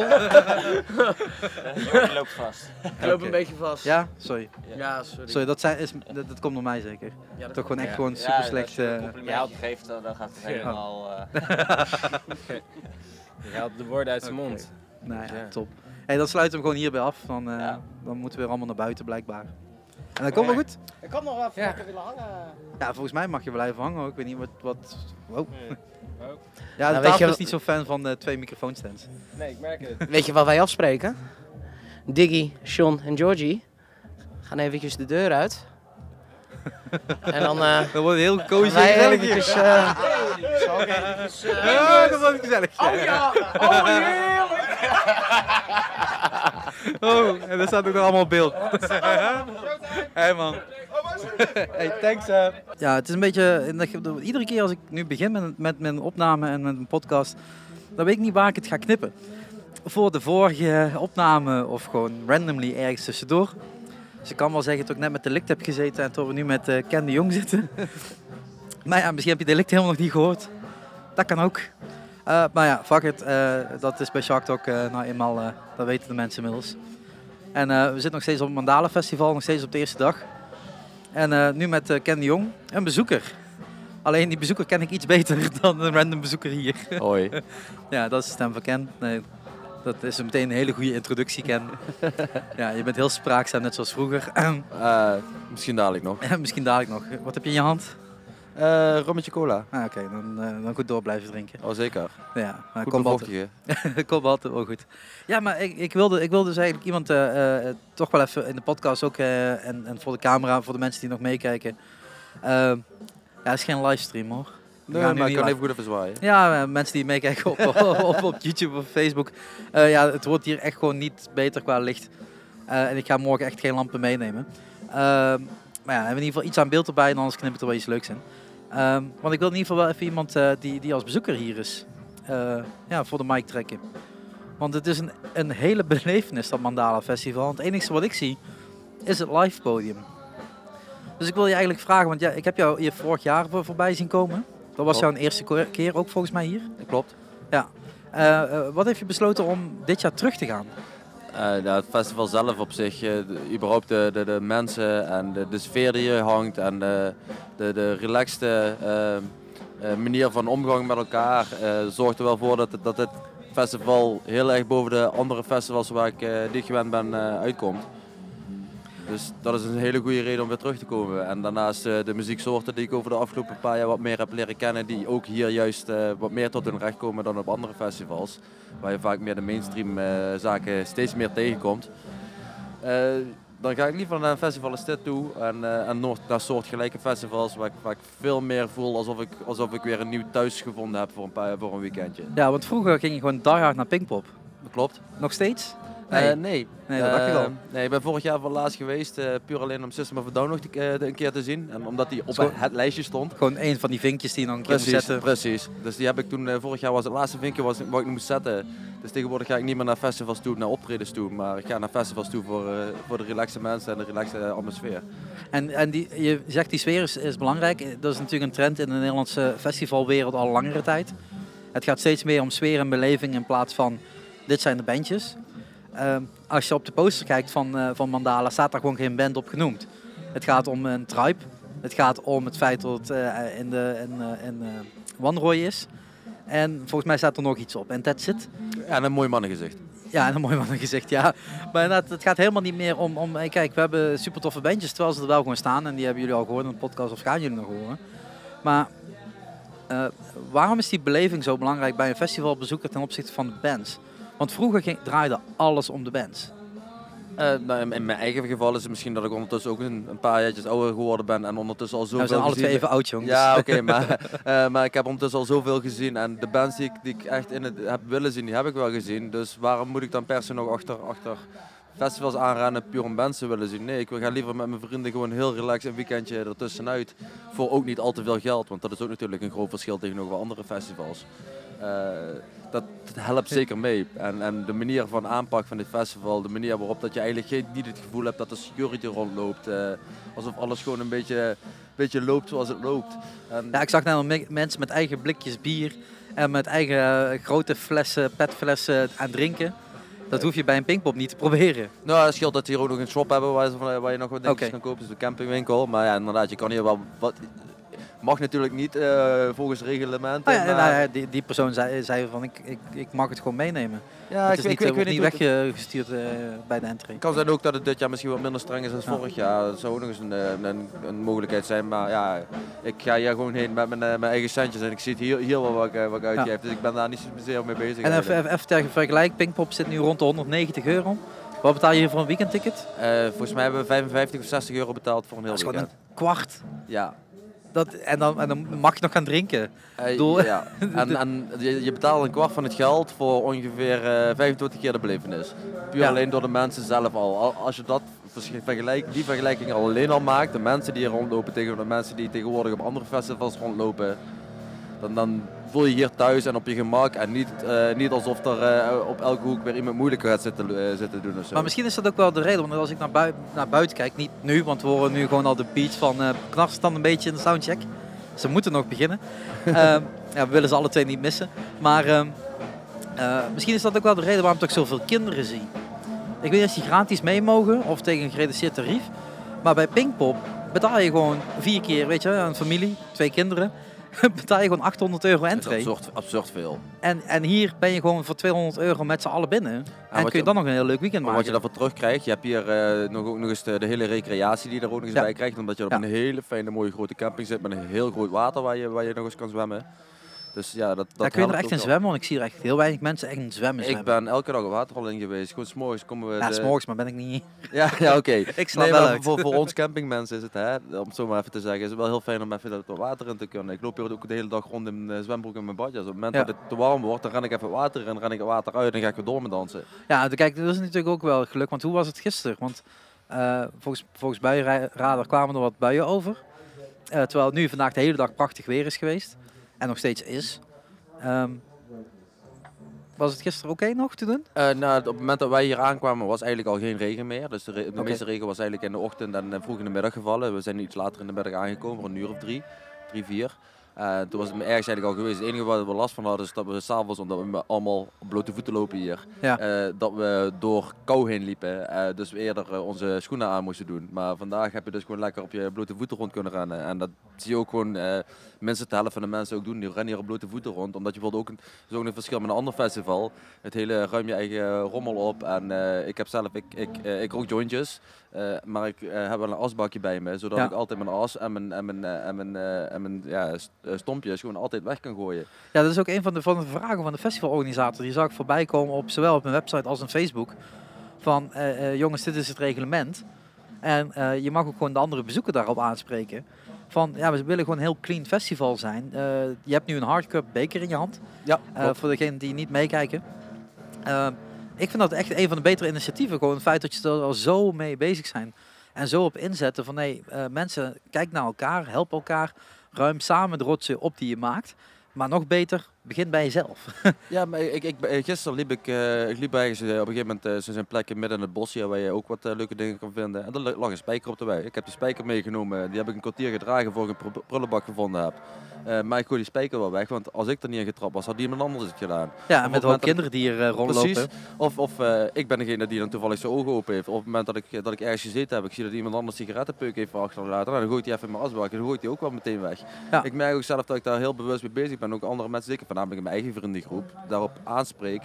Jordi loopt vast. Ik loop een beetje vast. Ja, sorry. Ja, sorry. Sorry, dat, zijn, is, dat, dat komt door mij zeker. Ja, dat Toch gewoon echt Ja. gewoon super Ja, slecht. als je een eh, geeft, dan, dan gaat het helemaal... eh, Je haalt de woorden uit zijn mond. nou ja, Ja. top. Hey, dan sluiten we hem gewoon hierbij af. Dan, eh, Ja. dan moeten we weer allemaal naar buiten blijkbaar. En dat komt wel goed. Ik kan nog even Ja. lekker willen hangen. Ja, volgens mij mag je blijven hangen. hoor. Ik weet niet wat... wat wow. Oh. Ja, de weet tafel je is niet zo fan van eh, twee microfoonstands. Nee, ik merk het. Weet je wat wij afspreken? Diggy, Sean en Georgie gaan eventjes de deur uit. en dan eh Dat wordt heel cozy. wij eventjes... eh, eh, Ja, dat wordt gezellig. Oh ja! Oh heerlijk! Oh, en dat staat ook nog allemaal op beeld. hey man. Hey, thanks. eh. Ja, het is een beetje. Iedere keer als ik nu begin met, met, een opname en met een podcast, dan weet ik niet waar ik het ga knippen. Voor de vorige opname of gewoon randomly ergens tussendoor. Dus ik kan wel zeggen dat ik net met Delict heb gezeten en dat we nu met eh, Ken de Jong zitten. maar ja, misschien heb je Delict helemaal nog niet gehoord. Dat kan ook. Eh, maar ja, fuck it. eh, dat is bij Shark Talk eh, nou eenmaal, dat weten de mensen inmiddels. En we zitten nog steeds op het Mandala Festival, nog steeds op de eerste dag. En nu met Ken de Jong, een bezoeker. Alleen die bezoeker ken ik iets beter dan een random bezoeker hier. Hoi. ja, dat is de stem van Ken. Nee, dat is meteen een hele goede introductie, Ken. ja, je bent heel spraakzaam, net zoals vroeger. Misschien dadelijk nog. Misschien dadelijk nog. Wat heb je in je hand? Eh rommetje cola. Ah, Oké, dan, eh, dan goed door blijven drinken. Oh, zeker. Ja, maar Goed komt altijd, komt altijd wel goed. Ja, maar ik, ik, wilde, ik wilde dus eigenlijk iemand eh, toch wel even in de podcast ook en, en voor de camera, voor de mensen die nog meekijken. Eh, ja, het is geen livestream hoor. We Nee, maar ik kan even goed even zwaaien. Ja, mensen die meekijken op, op, op YouTube of Facebook. Ja, het wordt hier echt gewoon niet beter qua licht. En ik ga morgen echt geen lampen meenemen. Ehm, maar ja, we hebben in ieder geval iets aan beeld erbij en anders knipt er wel iets leuks in. Ehm, want ik wil in ieder geval wel even iemand eh, die, die als bezoeker hier is, eh, ja, voor de mic trekken. Want het is een, een hele belevenis, dat Mandala Festival. Want het enige wat ik zie, is het live podium. Dus ik wil je eigenlijk vragen, want ja, ik heb jou hier vorig jaar voor- voorbij zien komen. Dat was Klopt. jouw eerste keer ook volgens mij hier. Klopt. Eh, eh, wat heeft je besloten om dit jaar terug te gaan? Eh, nou, het festival zelf op zich, eh, überhaupt de, de, de mensen en de, sfeer die hier hangt en de, de, de relaxte eh, eh, manier van omgang met elkaar eh, zorgt er wel voor dat, het- dat dit festival heel erg boven de andere festivals waar ik eh ik gewend ben eh, uitkomt. Dus dat is een hele goede reden om weer terug te komen. En daarnaast eh, de muzieksoorten die ik over de afgelopen paar jaar wat meer heb leren kennen, die ook hier juist eh, wat meer tot hun recht komen dan op andere festivals. Waar je vaak meer de mainstream eh, zaken steeds meer tegenkomt. Dan ga ik liever naar een festival als dit toe en, en naar soortgelijke festivals waar ik, waar ik veel meer voel alsof ik, alsof ik weer een nieuw thuis gevonden heb voor een, paar, voor een weekendje. Ja, want vroeger ging je gewoon die hard naar Pinkpop. Dat klopt. Nog steeds? Nee, Nee. Eh, nee. Nee, dat dacht ik Eh, al. Nee, ik ben vorig jaar voor laatst geweest, eh, puur alleen om System of a Down nog te- eh, een keer te zien. En omdat die op het lijstje stond. Gewoon een van die vinkjes die je nog een keer Precies, zetten. precies. Dus die heb ik toen, eh, vorig jaar was het laatste vinkje was, wat ik moest zetten. Dus tegenwoordig ga ik niet meer naar festivals toe, naar optredens toe. Maar ik ga naar festivals toe voor, eh, voor de relaxe mensen en de relaxe eh, atmosfeer. En, en die, je zegt die sfeer is, is belangrijk. Dat is natuurlijk een trend in de Nederlandse festivalwereld al langere tijd. Het gaat steeds meer om sfeer en beleving in plaats van dit zijn de bandjes. Ehm, als je op de poster kijkt van, eh, van Mandala, staat daar gewoon geen band op genoemd. Het gaat om een tribe. Het gaat om het feit dat het eh, in, de, in, eh, in Wanrooi is. En volgens mij staat er nog iets op. En that's it. Ja, en een mooi mannengezicht. Ja, en een mooi man gezegd, ja. Maar inderdaad, het gaat helemaal niet meer om, om... hey, Kijk, we hebben super toffe bandjes, terwijl ze er wel gewoon staan. En die hebben jullie al gehoord in de podcast, of gaan jullie nog horen. Maar waarom is die beleving zo belangrijk bij een festivalbezoeker ten opzichte van de bands? Want vroeger ging, draaide alles om de bands. Eh, nou, in, mijn eigen geval is het misschien dat ik ondertussen ook een, een paar jaartjes ouder geworden ben. En ondertussen al Nou, zoveel we zijn alle gezien twee even oud, jongens. Ja, oké, maar, eh, maar ik heb ondertussen al zoveel gezien. En de bands die ik, die ik echt in het heb willen zien, die heb ik wel gezien. Dus waarom moet ik dan per se nog achter, achter festivals aanrennen puur om bands te willen zien? Nee, ik ga liever met mijn vrienden gewoon heel relaxed een weekendje ertussenuit. Voor ook niet al te veel geld, want dat is ook natuurlijk een groot verschil tegenover andere festivals. Eh, dat, helpt zeker mee. En, en de manier van aanpak van dit festival, de manier waarop dat je eigenlijk geen, niet het gevoel hebt dat de security rondloopt. eh, alsof alles gewoon een beetje, beetje loopt zoals het loopt. En, Ja, ik zag me- mensen met eigen blikjes bier en met eigen eh, grote flessen, petflessen aan drinken. Dat hoef je bij een Pinkpop niet te proberen. Nou, het scheelt dat ze hier ook nog een shop hebben waar, ze van- waar je nog wat dingetjes Oké. kan kopen. Dus de campingwinkel. Maar ja, inderdaad, je kan hier wel wat... Mag natuurlijk niet eh, volgens reglementen. Oh ja, maar- nou die, die persoon zei, zei van ik, ik, ik mag het gewoon meenemen. ja, het is niet, wordt niet weggestuurd eh, bij de entry. Het kan zijn ook dat het dit jaar misschien wat minder streng is dan Ja. vorig jaar. Dat zou ook nog eens een, eh, een, een mogelijkheid zijn. Maar ja, ik ga hier gewoon heen met mijn, mijn eigen centjes. En ik zie het hier, hier wel wat ik, wat ik uitgeef. Dus ik ben daar niet zozeer mee bezig. En even, even, ter vergelijk, Pinkpop zit nu rond de 190 euro. Wat betaal je hier voor een weekendticket? Eh, volgens mij hebben we 55 of 60 euro betaald voor een heel Dat is gewoon weekend. een kwart. Ja. Dat, en, dan, en dan mag je nog gaan drinken. Eh, Bedoel- ja. En, en je, je betaalt een kwart van het geld voor ongeveer eh 25 keer de belevenis. Puur Ja. alleen door de mensen zelf al. Al- Als je dat vergelijk, die vergelijking al alleen al maakt, de mensen die hier rondlopen tegen de mensen die tegenwoordig op andere festivals rondlopen, dan, dan voel je hier thuis en op je gemak en niet, eh, niet alsof er eh, op elke hoek weer iemand moeilijk gaat zitten, eh, zitten doen of zo. Maar misschien is dat ook wel de reden. Want als ik naar, bui- naar buiten kijk, niet nu, want we horen nu gewoon al de beats van uh, knarst dan een beetje in de soundcheck. Ze moeten nog beginnen. Ehm, ja, we willen ze alle twee niet missen. Maar ehm, eh, misschien is dat ook wel de reden waarom ik zoveel kinderen zie. Ik weet niet of die gratis mee mogen of tegen een gereduceerd tarief. Maar bij Pinkpop betaal je gewoon vier keer, weet je, een familie, twee kinderen. betaal je gewoon 800 euro entree. absurd, absurd veel. En, en hier ben je gewoon voor 200 euro met z'n allen binnen. en kun je je- dan nog een heel leuk weekend Maar maken. wat je daarvoor terugkrijgt, je hebt hier eh, nog, ook nog eens de, de hele recreatie die je er ook nog eens Ja. bij krijgt. Omdat je op Ja. een hele fijne, mooie grote camping zit met een heel groot water waar je, waar je nog eens kan zwemmen. Dus ja, dat, dat Daar kun je er echt in zwemmen, want ik zie er echt heel weinig mensen echt in zwemmen. Ik zwemmen. ben elke dag op waterval in geweest. Gewoon s'morgens komen we... Ja, de- s'morgens, maar ben ik niet. Ja, ja oké. Ik Nee, wel maar voor, voor ons campingmensen is het, hè, om het zo maar even te zeggen, is het wel heel fijn om even dat water in te kunnen. Ik loop hier ook de hele dag rond in mijn zwembroek en mijn badjas. Op het moment Ja. dat het te warm wordt, dan ren ik even water in, dan ren ik het water uit en dan ga ik weer door met dansen. Ja, de- kijk, dat is natuurlijk ook wel geluk. Want hoe was het gisteren? Want eh, volgens, volgens buienradar kwamen er wat buien over. Eh, terwijl het nu vandaag de hele dag prachtig weer is geweest. En nog steeds is. Ehm, was het gisteren oké nog te doen? Eh, nou, op het moment dat wij hier aankwamen was eigenlijk al geen regen meer. Dus de, re- de meeste regen was eigenlijk in de ochtend en vroeg in de middag gevallen. We zijn iets later in de middag aangekomen, een uur of drie, drie, vier. Eh, toen was het me ergens eigenlijk al geweest. Het enige waar we last van hadden is dat we s'avonds, omdat we allemaal op blote voeten lopen hier, Ja. eh, dat we door kou heen liepen. Dus we eerder onze schoenen aan moesten doen. Maar vandaag heb je dus gewoon lekker op je blote voeten rond kunnen rennen. En dat zie je ook gewoon, minstens de helft van de mensen ook doen. Die rennen hier op blote voeten rond. Omdat je bijvoorbeeld ook, een, verschil met een ander festival. Het hele ruim je eigen rommel op. En eh, ik heb zelf, ik, ik, eh, ik rook jointjes. eh, maar ik eh, heb wel een asbakje bij me. Zodat Ja. ik altijd mijn as en mijn, en mijn, eh, en mijn, eh, en mijn ja, st- eh, stompjes gewoon altijd weg kan gooien. Ja, dat is ook een van de, van de vragen van de festivalorganisator. Die zag ik voorbij komen op zowel op mijn website als op Facebook. Van eh, eh, jongens, dit is het reglement. En eh, je mag ook gewoon de andere bezoeker daarop aanspreken. Van ja, we willen gewoon een heel clean festival zijn. Eh, je hebt nu een hardcup beker in je hand. Ja, Eh, voor degenen die niet meekijken. Eh, ik vind dat echt een van de betere initiatieven. Gewoon het feit dat je er al zo mee bezig zijn. En zo op inzetten van nee, mensen, kijk naar elkaar, help elkaar. Ruim samen de rotsen op die je maakt. Maar nog beter, begin bij jezelf. Ja, maar ik, ik, gisteren liep ik, eh, ik liep ergens eh, op een gegeven moment, zo zijn plekken midden in het bos hier waar je ook wat leuke dingen kan vinden. En er lag een spijker op de weg. Ik heb die spijker meegenomen, die heb ik een kwartier gedragen voor ik een prul- prullenbak gevonden heb. Maar ik gooi die spijker wel weg, want als ik er niet in getrapt was, had iemand anders het gedaan. Ja, en met ook kinderen die hier rondlopen. Precies. Of, of ik ben degene die dan toevallig zijn ogen open heeft. Of op het moment dat ik, dat ik ergens gezeten heb, ik zie dat iemand anders sigarettenpeuk heeft achterlaten. Nou, dan gooit hij even in mijn asbak en dan gooit hij ook wel meteen weg. Ja. Ik merk ook zelf dat ik daar heel bewust mee bezig ben. Ook andere mensen, zeker voornamelijk in mijn eigen vriendengroep, daarop aanspreek.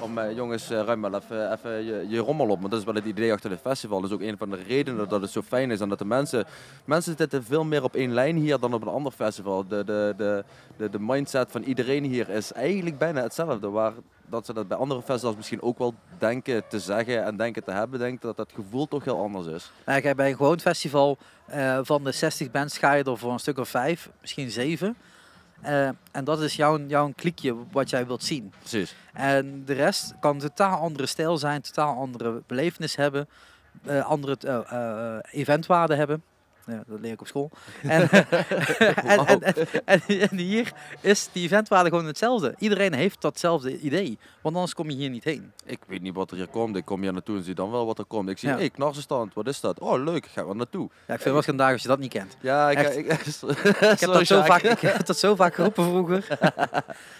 Om eh, jongens, eh, ruim wel even, even je, je rommel op. Maar dat is wel het idee achter het festival. Dat is ook een van de redenen dat het zo fijn is. En dat de mensen, mensen zitten veel meer op één lijn hier dan op een ander festival. De, de, de, de, de mindset van iedereen hier is eigenlijk bijna hetzelfde. Waar dat ze dat bij andere festivals misschien ook wel denken te zeggen en denken te hebben. Denk dat dat gevoel toch heel anders is. Nou, bij een gewoon festival eh, van de 60 bands ga je er voor een stuk of vijf, misschien zeven. Eh, en dat is jouw, jouw kliekje wat jij wilt zien. Precies. En de rest kan totaal andere stijl zijn, totaal andere belevenis hebben, eh, andere eh, eventwaarde hebben. Ja, dat leer ik op school. En, en, en, en, en- en hier is die eventwaarde gewoon hetzelfde. Iedereen heeft datzelfde idee, want anders kom je hier niet heen. Ik weet niet wat er hier komt. Ik kom hier naartoe en zie dan wel wat er komt. Ik zie, Ja. hey, knarsenstand, wat is dat? Oh, leuk, ga er naartoe. Ja, ik vind het wel schandalig als je dat niet kent. Ja, ik, Echt. ik, Ik heb, dat zo vaak, ik heb dat zo vaak geroepen vroeger.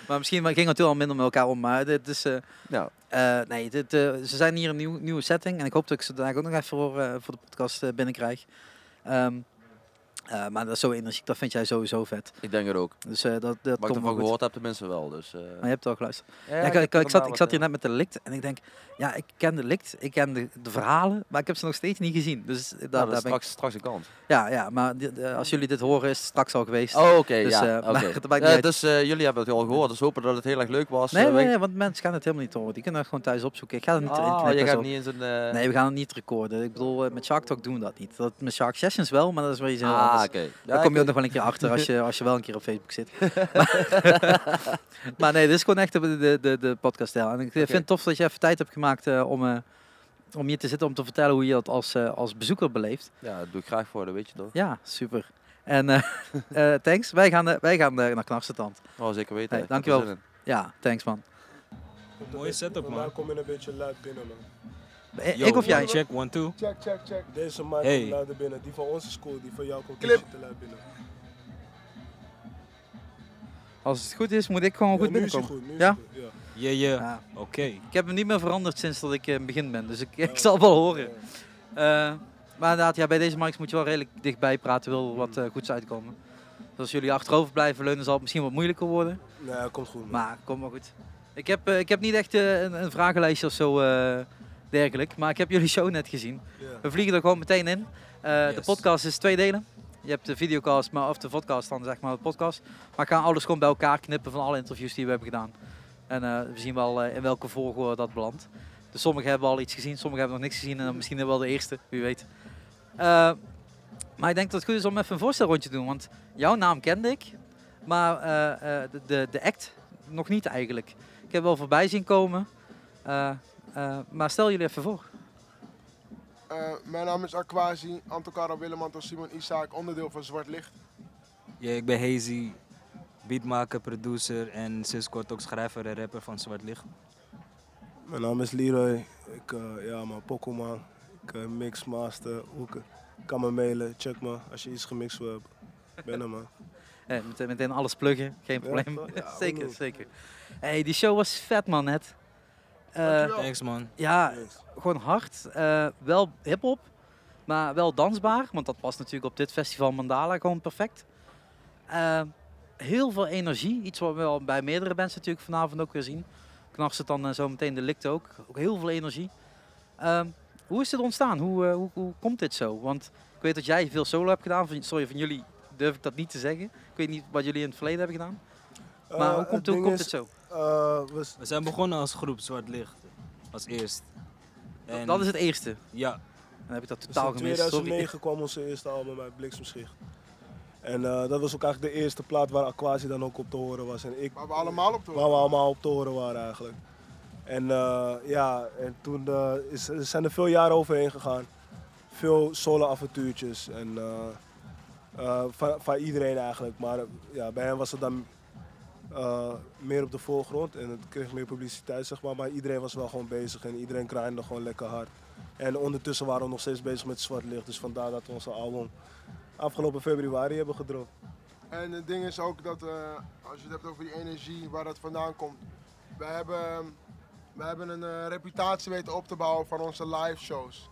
maar misschien ging het toen al minder met elkaar om. Maar dit is, eh, Nou, eh, nee, dit, eh, ze zijn hier een nieuw, nieuwe setting. En ik hoop dat ik ze daar ook nog even voor, eh, voor de podcast binnenkrijg. Um, eh, maar dat is zo energiek, dat vind jij sowieso vet. ik denk het ook. Dus eh, dat, dat ik komt wel ervan gehoord heb, tenminste wel. Dus, eh, Maar je hebt het al geluisterd. ja, Ja, ik, ik, ik, zat, wel ik zat hier net met de likt en ik denk, ja, ik ken de likt, ik ken de, de verhalen, maar ik heb ze nog steeds niet gezien. Dus daar, nou, daar dat is ben ik, straks, straks een kans. ja, ja, maar als jullie dit horen is het straks al geweest. Oh, oké. Dus, ja, maar Ja, dus jullie hebben het al gehoord. Dus hopen dat het heel erg leuk was. Nee, nee, want mensen gaan het helemaal niet horen. Die kunnen het gewoon thuis opzoeken. Ik ga het niet Oh, internet je gaat niet in zijn... eh, Nee, we gaan het niet recorden. Ik bedoel, met Shark Talk doen we dat niet. Dat, met Shark Sessions wel, maar dat is wel iets heel Ah, oké. Ja, Daar kom je ook nog wel een keer achter als je, als je wel een keer op Facebook zit. maar, maar nee, dit is gewoon echt de, de, de, de podcaststijl. En ik vind het tof dat je even tijd hebt gemaakt eh, om, eh, om hier te zitten om te vertellen hoe je dat als, eh, als bezoeker beleeft. Ja, dat doe ik graag voor, dat weet je toch? Ja, super. En eh, eh, thanks. Wij gaan, wij gaan naar Knarsetand. Oh, zeker weten. Hey, dankjewel. in. Ja, thanks man. Mooie setup, man. Maar kom je een beetje luid binnen, man. Eh, Yo, ik of jij? Check, one, two. Check, check, check. Deze man Hey. komt luider binnen. Die van onze school, die van jou komt Clip. te luid binnen. Als het goed is, moet ik gewoon goed Ja, nu is hij binnenkomen. goed, nu is Ja? goed, ja. Je, je. Ja. Oké. Ik heb hem niet meer veranderd sinds dat ik in het begin ben, dus ik, ik zal het wel horen. Eh, maar inderdaad, ja, bij deze mics moet je wel redelijk dichtbij praten, wil wat eh, goeds uitkomen. Dus als jullie achterover blijven leunen, zal het misschien wat moeilijker worden. Nee, dat komt goed. man. Maar komt wel goed. Ik heb, eh, ik heb niet echt eh, een, een vragenlijstje of zo eh, dergelijk, maar ik heb jullie show net gezien. We vliegen er gewoon meteen in. Eh, De podcast is twee delen. Je hebt de videocast, maar, of de podcast dan zeg maar, de podcast. Maar ik ga alles gewoon bij elkaar knippen van alle interviews die we hebben gedaan. En eh, we zien wel eh, in welke volgorde dat belandt. Dus sommigen hebben al iets gezien, sommigen hebben nog niks gezien. En dan misschien wel de eerste, wie weet. Maar ik denk dat het goed is om even een voorstelrondje te doen. Want jouw naam kende ik, maar de, de, de act nog niet eigenlijk. Ik heb wel voorbij zien komen. Eh, maar stel jullie even voor. Eh, mijn naam is Aquasi, Antokara Willem, Anton Simon Isaac, onderdeel van Zwart Licht. Ja, ik ben Hazy, beatmaker, producer en sinds kort ook schrijver en rapper van Zwart Licht. Mijn naam is Leroy. Ik, eh, ja man, Pokémon. Ik mix, master, hoeken. Kan me mailen, check me als je iets gemixt wil hebben. Ben er man. Meteen, meteen alles pluggen, geen probleem. Ja, zeker, zeker. Hey, die show was vet man net. Eh. Thanks man. ja, gewoon hard. Eh, wel hip-hop, maar wel dansbaar. Want dat past natuurlijk op dit festival Mandala gewoon perfect. Eh, heel veel energie. Iets wat we wel bij meerdere bands natuurlijk vanavond ook weer zien. Knars het dan eh, zo meteen de likt ook. Ook heel veel energie. Ehm, hoe is dit ontstaan? Hoe, eh, hoe, hoe komt dit zo? Want ik weet dat jij veel solo hebt gedaan. Van, sorry, van jullie durf ik dat niet te zeggen. Ik weet niet wat jullie in het verleden hebben gedaan. Maar hoe het komt, hoe komt is, het zo? Eh, we We zijn begonnen als groep Zwart Licht. Als eerst. En Dat is het eerste. Ja, Dan heb ik dat Dus totaal in gemist. Sorry. 2009 kwam onze eerste album uit Bliksemschicht. En eh, dat was ook eigenlijk de eerste plaat waar Aquasi dan ook op te horen was. En ik, Waar we allemaal op te waar we allemaal op te horen waren eigenlijk. En eh, ja, en toen eh, is, er zijn er veel jaren overheen gegaan. Veel solo-avontuurtjes en eh, eh, van, van iedereen eigenlijk. Maar ja, bij hem was het dan eh, meer op de voorgrond en het kreeg meer publiciteit zeg maar. Maar iedereen was wel gewoon bezig en iedereen grindde gewoon lekker hard. En ondertussen waren we nog steeds bezig met Zwart Licht. Dus vandaar dat we onze album afgelopen februari hebben gedropt. En het ding is ook dat, eh, als je het hebt over die energie, waar dat vandaan komt. Wij hebben, wij hebben een eh, reputatie weten op te bouwen van onze live shows.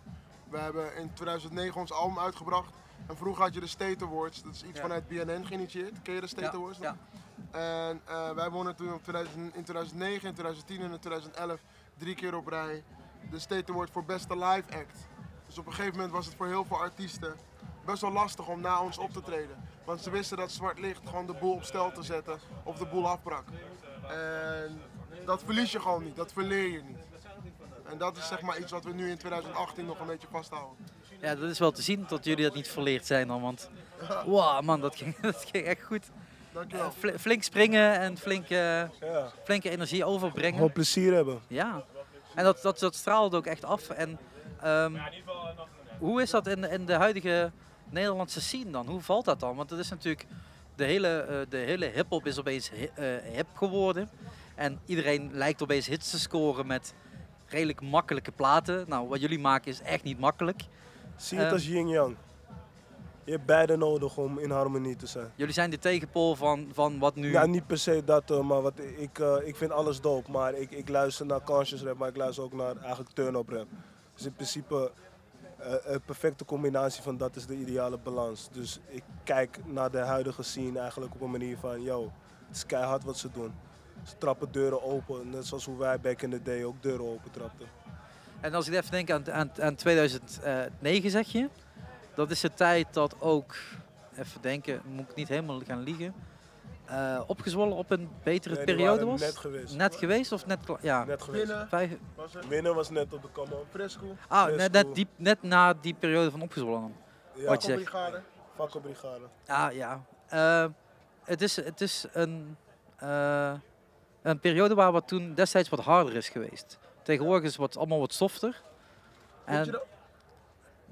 We hebben in 2009 ons album uitgebracht. En vroeger had je de State Awards, dat is iets Ja. vanuit BNN geïnitieerd. Ken je de State Ja, Awards? ja. En eh, wij wonnen toen op 2000 in 2009, in 2010 en in 2011 drie keer op rij de State Award voor beste live act. Dus op een gegeven moment was het voor heel veel artiesten best wel lastig om na ons op te treden. Want ze wisten dat zwart licht gewoon de boel op stel te zetten of de boel afbrak. En dat verlies je gewoon niet, dat verleer je niet. En dat is zeg maar iets wat we nu in 2018 nog een beetje vasthouden. Ja, dat is wel te zien dat jullie dat niet verleerd zijn dan. Want wow, man, dat ging, dat ging echt goed. Dankjewel. Eh, fl- flink springen en flink, eh, Ja. flinke energie overbrengen. Gewoon plezier hebben. Ja, en dat, dat, dat straalde ook echt af. En ehm, hoe is dat in, in de huidige Nederlandse scene dan? Hoe valt dat dan? Want het is natuurlijk, de hele, eh, de hele hip-hop is opeens hi- eh, hip geworden. En iedereen lijkt opeens hits te scoren met redelijk makkelijke platen. Nou, wat jullie maken is echt niet makkelijk. Zie het Ehm. als yin-yang. Je hebt beide nodig om in harmonie te zijn. Jullie zijn de tegenpool van, van wat nu... Ja, niet per se dat, eh, maar wat ik, eh, ik vind alles dope. Maar ik, ik luister naar conscious rap, maar ik luister ook naar eigenlijk turn-up rap. Dus in principe eh, een perfecte combinatie van dat is de ideale balans. Dus ik kijk naar de huidige scene eigenlijk op een manier van, yo, het is keihard wat ze doen. Ze trappen deuren open, net zoals hoe wij back in the day ook deuren open trapten. En als ik even denk aan, aan, aan 2009 zeg je, dat is de tijd dat ook, even denken, moet ik niet helemaal gaan liegen, eh, opgezwollen op een betere Nee, periode was? Net geweest. Net geweest of net, ja, Net geweest. Binnen vijf, was het Winnen was net op de come fresco, ah, net, net, die, net na die periode van opgezwollen dan. Ja, Wat je zegt. brigade. vakkenbrigade. Ah ja, Eh, het, is, het is een, eh, een periode waar wat toen destijds wat harder is geweest. Tegenwoordig is het wat, allemaal wat softer. Vond je dat?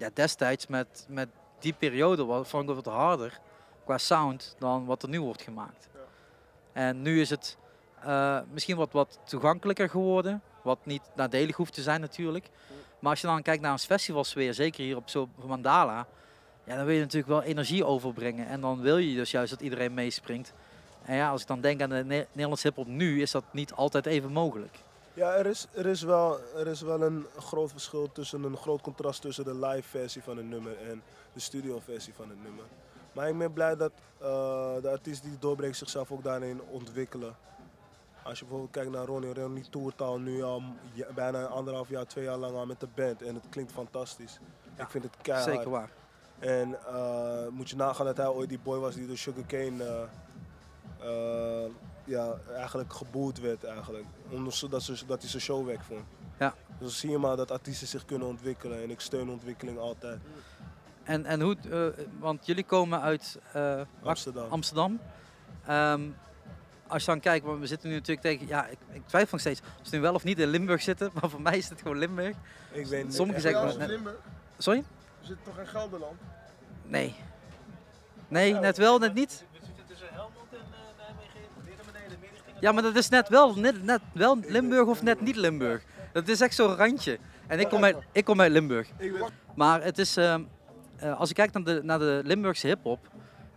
Ja, destijds met, met die periode was, vond ik het wat harder qua sound dan wat er nu wordt gemaakt. Ja. En nu is het eh, misschien wat, wat toegankelijker geworden, wat niet nadelig hoeft te zijn natuurlijk. Maar als je dan kijkt naar een festivalsfeer, zeker hier op zo'n Mandala, ja, dan wil je natuurlijk wel energie overbrengen. En dan wil je dus juist dat iedereen meespringt. En ja, als ik dan denk aan de Ne- Nederlandse hip-hop nu, is dat niet altijd even mogelijk. Ja, er is, er, is wel, er is wel een groot verschil tussen een groot contrast tussen de live versie van een nummer en de studio versie van het nummer. Maar ik ben blij dat eh, de artiesten die doorbreekt zichzelf ook daarin ontwikkelen. Als je bijvoorbeeld kijkt naar Ronnie, Ronnie toert al nu al bijna anderhalf jaar, twee jaar lang al met de band en het klinkt fantastisch. ik vind het keihard. Zeker waar. En eh, moet je nagaan dat hij ooit die boy was die door Sugarcane eh eh, ja, eigenlijk geboet werd eigenlijk. Omdat ze, dat, ze, dat hij zijn show weg vond. Ja. Dus dan zie je maar dat artiesten zich kunnen ontwikkelen en ik steun ontwikkeling altijd. En, en hoe, eh, want jullie komen uit eh, Amsterdam. Amsterdam. Ehm, als je dan kijkt, want we zitten nu natuurlijk tegen, ja, ik, ik twijfel nog steeds of ze nu wel of niet in Limburg zitten, maar voor mij is het gewoon Limburg. Ik weet niet. Sommigen zeggen, net- Limburg. sorry? We zitten toch in Gelderland? Nee. Nee, net wel, net niet. Ja, maar dat is net wel, net, net wel Limburg of net niet Limburg. Dat is echt zo'n randje. En ik kom uit, ik kom uit Limburg. Ik Maar het is, ehm, eh, als je kijkt naar de, naar de Limburgse hip-hop.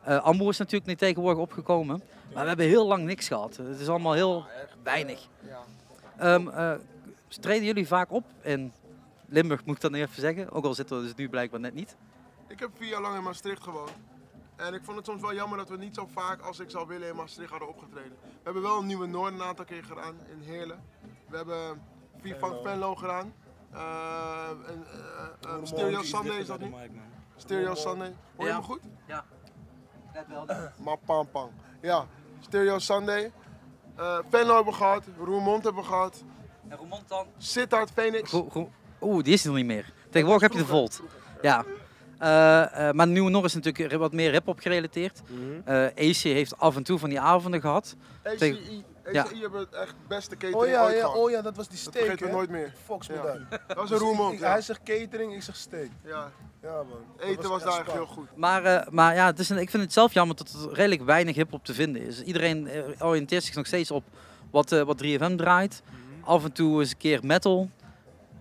eh Ambo is natuurlijk niet tegenwoordig opgekomen. Maar we hebben heel lang niks gehad. Het is allemaal heel weinig. Ja. Ehm, eh, treden jullie vaak op in Limburg, moet ik dan nog even zeggen? Ook al zitten we dus nu blijkbaar net niet. Ik heb vier jaar lang in Maastricht gewoond. En ik vond het soms wel jammer dat we niet zo vaak als ik zou willen in Maastricht hadden opgetreden. We hebben wel een nieuwe Noord een aantal keer gedaan in Heerlen. We hebben vier van Venlo. Gedaan. Eh, en, eh, eh, Stereo Sunday is dat niet? Stereo Sunday. Hoor je Ja. me goed? Net wel. Maar pam pam. Ja, Stereo Sunday. Eh Venlo hebben we gehad, Roermond hebben we gehad. En Roermond dan? Sittard, Phoenix. Oeh, die is er nog niet meer. Tegenwoordig heb je de Volt. Ja. Eh, eh, maar Nieuwe Nor is natuurlijk wat meer hip-hop gerelateerd. Eh AC heeft af en toe van die avonden gehad. ACI. Ja. ACI hebben het echt het beste catering oh, ja, ooit ja, gehad. oh ja, dat was die Dat steak. vergeten we nooit meer. Fox me Ja. dan. Dat was Dus een ik- Roermond, ja. Hij zegt catering, ik zeg steak. ja. Ja man. Dat Eten was, daar echt heel goed. Maar, eh, maar ja, het is een, ik vind het zelf jammer dat er redelijk weinig hip-hop te vinden is. Iedereen oriënteert zich nog steeds op wat, eh, wat 3FM draait. Af en toe eens een keer metal.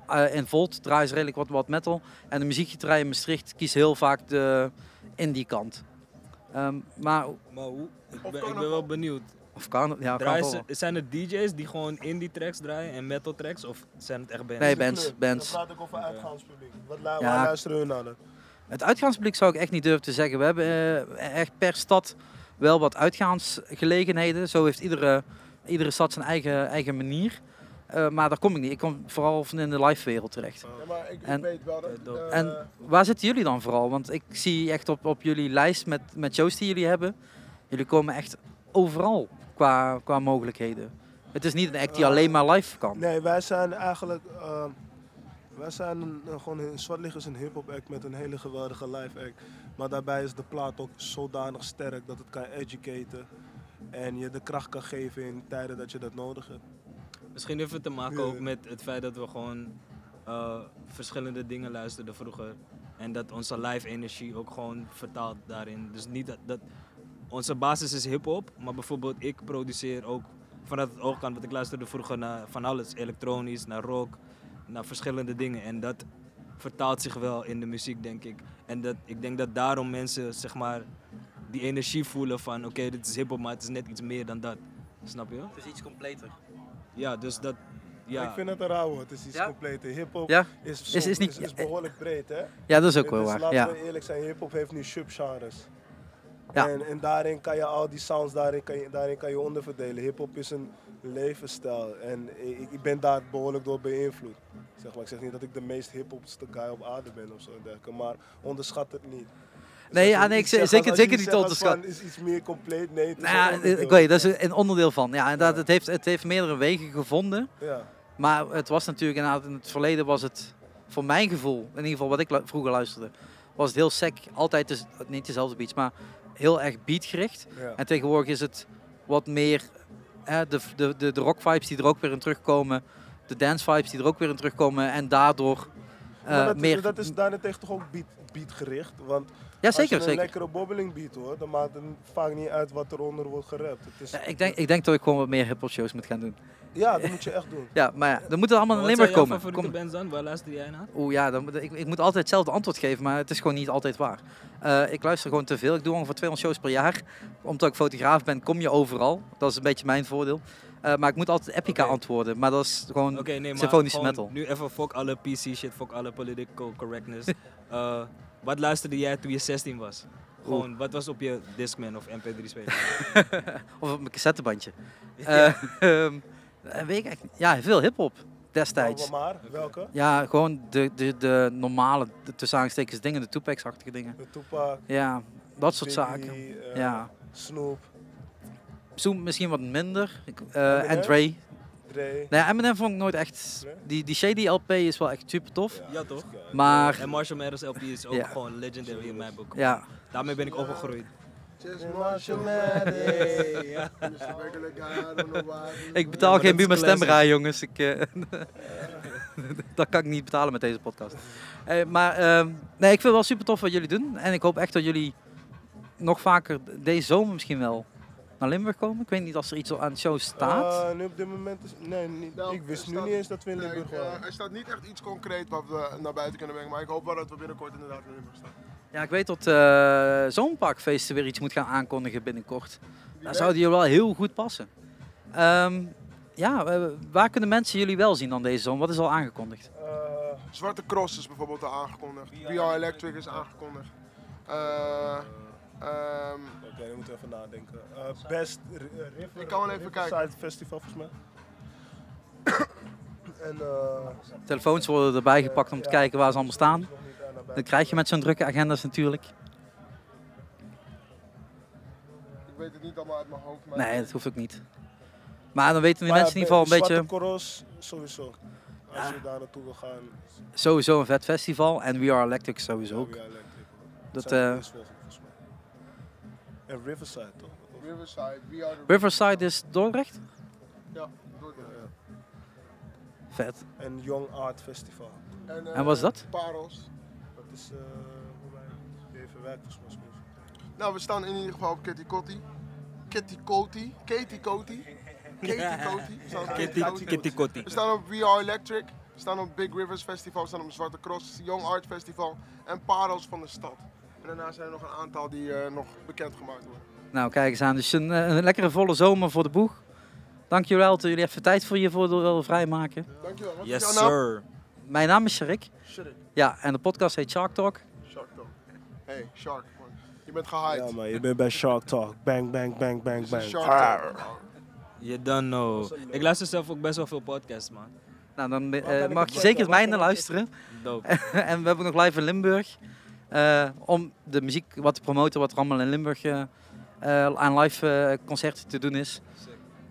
Eh in Volt draaien ze redelijk wat, wat metal. En de muziekgetrij in Maastricht kiest heel vaak de indie kant. Ehm, maar, Maar hoe? Ik ben, ik carnaval. ben wel benieuwd. of kan, ja, Draaien kan ze, zijn er DJ's die gewoon indie tracks draaien en metal tracks? Of zijn het echt bands? Nee, Dat bands, bands. Dan praat ik over uitgaanspubliek. Wat Ja. Luisteren hun naar? Het uitgaanspubliek zou ik echt niet durven te zeggen. We hebben eh, echt per stad wel wat uitgaansgelegenheden. Zo heeft iedere, iedere stad zijn eigen, eigen manier. Eh, maar daar kom ik niet. Ik kom vooral in de live wereld terecht. Ja, maar ik, En- weet wel dat... Eh, En waar zitten jullie dan vooral? Want ik zie echt op, op jullie lijst met, met shows die jullie hebben. Jullie komen echt overal qua, qua mogelijkheden. Het is niet een act die Eh, alleen maar live kan. Nee, wij zijn eigenlijk. eh, wij zijn een, gewoon een Zwartliggers een hip-hop act met een hele geweldige live act. Maar daarbij is de plaat ook zodanig sterk dat het kan educaten. En je de kracht kan geven in tijden dat je dat nodig hebt. Misschien heeft het te maken ook met het feit dat we gewoon eh, verschillende dingen luisterden vroeger. En dat onze live energie ook gewoon vertaalt daarin. Dus niet dat, dat onze basis is hip-hop, maar bijvoorbeeld ik produceer ook vanuit het oogkant, want ik luisterde vroeger naar van alles, elektronisch, naar rock, naar verschillende dingen. En dat vertaalt zich wel in de muziek, denk ik. En dat, ik denk dat daarom mensen, zeg maar, die energie voelen van oké, dit is hip-hop, maar het is net iets meer dan dat. Snap je? Het is iets completer. Ja, dus dat. Ja. Ik vind het een rauw woord. Het is iets Ja? compleet. Hip-hop Ja? is, Is- zo- is niet- is, is behoorlijk breed, hè? Ja, dat is ook wel Dus waar. laten Ja. we eerlijk zijn, hip-hop heeft nu subgenres. Ja. En, en daarin kan je al die sounds, daarin kan je, daarin kan je onderverdelen. Hip-hop is een levensstijl en ik, ik ben daar behoorlijk door beïnvloed. Zeg maar, ik zeg niet dat ik de meest hip-hopste guy op aarde ben of zo dergelijke, maar onderschat het niet. Dus Nee, ja, nee, ik zeg- zeker- zeker niet zegt onderschat. van, is iets meer compleet? Nee, het Nou ja, ik weet, dat is een onderdeel van. Ja, inderdaad, het heeft, het heeft meerdere wegen gevonden. Ja. Maar het was natuurlijk inderdaad, in het verleden was het, voor mijn gevoel, in ieder geval wat ik vroeger luisterde, was het heel sec, altijd des- niet dezelfde beats, maar heel erg beatgericht. Ja. En tegenwoordig is het wat meer hè, de, de, de, de rock vibes die er ook weer in terugkomen, de dance vibes die er ook weer in terugkomen en daardoor Eh, Maar dat, meer... dat is daarentegen toch ook beat, beatgericht? Want Ja, als je zeker, een zeker. lekkere bobbeling beat hoor, dan maakt het vaak niet uit wat eronder wordt gerapt. Het is, Ja, ik, denk, ik denk dat ik gewoon wat meer hip-hop shows moet gaan doen. ja, dat moet je echt doen. Ja, maar ja, dan moeten allemaal in Wat zijn Limburg jouw komen. favoriete Kom, bands dan? Waar luister jij naar? Oeh ja, dan, moet- ik, ik moet altijd hetzelfde antwoord geven, maar het is gewoon niet altijd waar. Eh, ik luister gewoon te veel. Ik doe ongeveer 200 shows per jaar. Omdat ik fotograaf ben, kom je overal. Dat is een beetje mijn voordeel. Eh, maar ik moet altijd Epica antwoorden. Maar dat is gewoon nee, maar symfonische metal. Nu even fuck alle PC shit, fuck alle political correctness. Eh, wat luisterde jij toen je 16 was? Gewoon, wat was op je Discman of MP3 speler? of op mijn cassettebandje. Eh, ehm, eh, weet ik. Ja, veel hip-hop destijds. Maar, maar welke? Ja, gewoon de, de, de normale, de, tussen aanstekens dingen, de Tupacs-achtige dingen. De Tupac, Ja, dat soort Biggie, zaken. eh, Ja. Snoop, Zoom misschien wat minder. Ik- eh, en? Dre. Dre. Nee, Eminem vond ik nooit echt... Die, die Shady LP is wel echt super tof. Ja, toch? Maar En Marshall Mathers LP is ook Ja. gewoon legendary in mijn boek. ja, Daarmee ben ik opgegroeid. Ik betaal geen Buma stemrij, jongens. Ik, eh, dat kan ik niet betalen met deze podcast. Eh, maar ehm, nee, ik vind het wel super tof wat jullie doen. En ik hoop echt dat jullie nog vaker deze zomer misschien wel naar Limburg komen. Ik weet niet of er iets aan de show staat. Eh, nu op dit moment is... Nee, niet, Nou, ik wist nu staat- niet eens dat we in Nee, Limburg eh, waren. er staat niet echt iets concreet wat we naar buiten kunnen brengen, maar ik hoop wel dat we binnenkort inderdaad in Limburg staan. Ja, ik weet dat eh Zomerparkfeesten weer iets moet gaan aankondigen binnenkort. Daar zouden jullie wel heel goed passen. Ehm, ja, eh, waar kunnen mensen jullie wel zien dan deze zomer? Wat is al aangekondigd? Eh, Zwarte Cross is bijvoorbeeld al aangekondigd. VR Electric is aangekondigd. Eh, ehm, Oké, dan moeten we even nadenken. Eh, best eh, River, Ik kan wel even kijken. Festival volgens mij. en eh, Telefoons worden erbij gepakt om te ja, kijken waar ze allemaal staan. Dat krijg je met zo'n drukke agendas natuurlijk. ik weet het niet allemaal uit mijn hoofd. Maar Nee, dat hoeft ook niet. Maar dan weten ja, mensen in ieder geval een beetje Koros, sowieso. Als je daar naartoe wil gaan. sowieso een vet festival. En We Are Electric sowieso ook. Ja, Electric. Dat, zijn En Riverside toch? Of- Riverside, We Are the Riverside is Dordrecht? Ja, Dordrecht. Vet. En Young Art Festival. En, En wat is dat? Parels. Dat is uh, hoe wij even werkt volgens mij. Nou, we staan in ieder geval op Kitty Kotti. Kitty Kotti. Katie Kotti. Katie Kotti. We staan op Katie Kitty, Kotti. We staan op We Are Electric. We staan op Big Rivers Festival. We staan op Zwarte Cross Young Art Festival. En Parels van de stad. En daarna zijn er nog een aantal die eh, nog bekendgemaakt worden. Nou, kijk eens aan. Dus een, eh, een lekkere volle zomer voor de boeg. Dank jullie wel dat jullie even tijd voor je voor willen vrijmaken. Dankjewel. Wat is Yes, sir. Mijn naam is Sharik. Sharik. Ja, en de podcast heet Shark Talk. Shark Talk. Hey, Shark. Man. Je bent gehyped. Ja, maar je bent bij Shark Talk. Bang, bang, bang, bang, bang. Shark Talk. You don't know. Ik luister zelf ook best wel veel podcasts, man. Nou, dan eh, mag het je zeker Waar mijne het luisteren. Dope. en we hebben nog live in Limburg. Eh, om de muziek wat te promoten wat er allemaal in Limburg eh, eh, aan live concerten te doen is.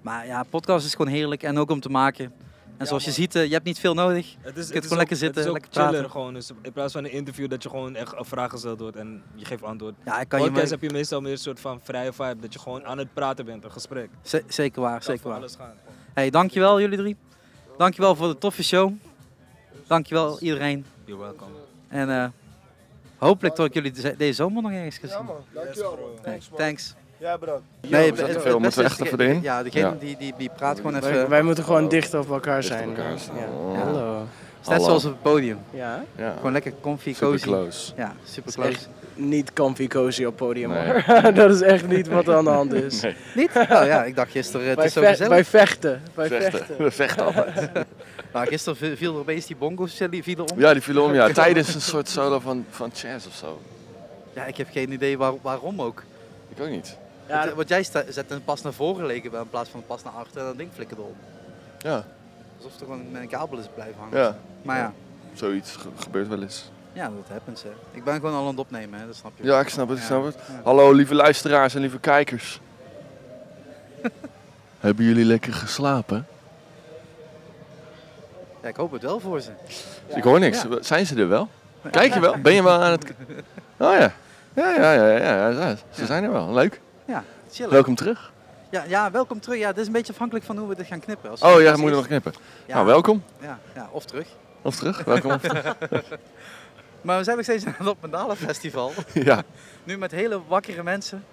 Maar ja, podcast is gewoon heerlijk en ook om te maken. En zoals je ziet, je hebt niet veel nodig. Het is, kunt het is gewoon ook- lekker zitten, Het is ook lekker chiller praten. gewoon. Dus in plaats van een interview dat je gewoon echt een vraag gesteld wordt en je geeft antwoord. Ja, ik kan je Podcast me- heb je meestal meer een soort van vrije vibe. Dat je gewoon aan het praten bent, een gesprek. Z- zeker waar, zeker waar. alles gaan. Hey, dankjewel jullie drie. Dankjewel voor de toffe show. Dankjewel iedereen. You're welcome. En hopelijk dat ik jullie deze zomer nog ergens ga Ja man, dankjewel Thanks man. thanks. Ja, bedankt. Nee, we veel. Moeten we beste echt even erin? Ja, degene Ja. Die, die, die praat gewoon Wij, even. wij moeten gewoon dicht op elkaar Dicht op zijn. elkaar Ja. staan. Ja. Oh. Hallo. Het is net Hallo. zoals op het podium. Ja, Ja. Gewoon lekker comfy, Super cozy. close. Ja, super close. echt niet comfy cozy op podium Nee. hoor. dat is echt niet wat er aan de hand is. Nee. Niet? Nou ja, ik dacht gisteren, het Wij, is zo gezellig. wij vechten. Wij Vechten. vechten. We vechten altijd. Nou, gisteren viel- er opeens die bongo's die vielen om. Ja, die viel om. Ja, tijdens een soort solo van, van jazz of zo. Ja, ik heb geen idee waar- waarom ook. Ik ook niet. Ja, Want, want jij zet hem pas naar voren leken in plaats van pas naar achter en dat ding flikkerde om. Ja, Alsof het gewoon met een kabel is blijven hangen. ja. Maar ja, Zoiets ge- gebeurt wel eens. ja, dat happens hè. Ik ben gewoon al aan het opnemen, hè, dat snap je. Ja, ik snap het, ik Ja. snap het. Ja. Hallo lieve luisteraars en lieve kijkers. Hebben jullie lekker geslapen? Ja, ik hoop het wel voor ze. Ik hoor niks. Zijn ze er wel? Kijk je wel? Ben je wel aan het... Oh ja. Ja, ja, ja, ja, ja, ja. Ze zijn er wel. Leuk. Ja, chillen. Welkom terug. Ja, ja, welkom terug. Ja, het is een beetje afhankelijk van hoe we dit gaan knippen. Als Oh ja, eerst- moet je nog knippen. Ja, Nou, welkom. Ja, ja, of terug. Of terug? Welkom terug. maar we zijn nog steeds aan het Op Mandala Festival. Ja. Nu met hele wakkere mensen.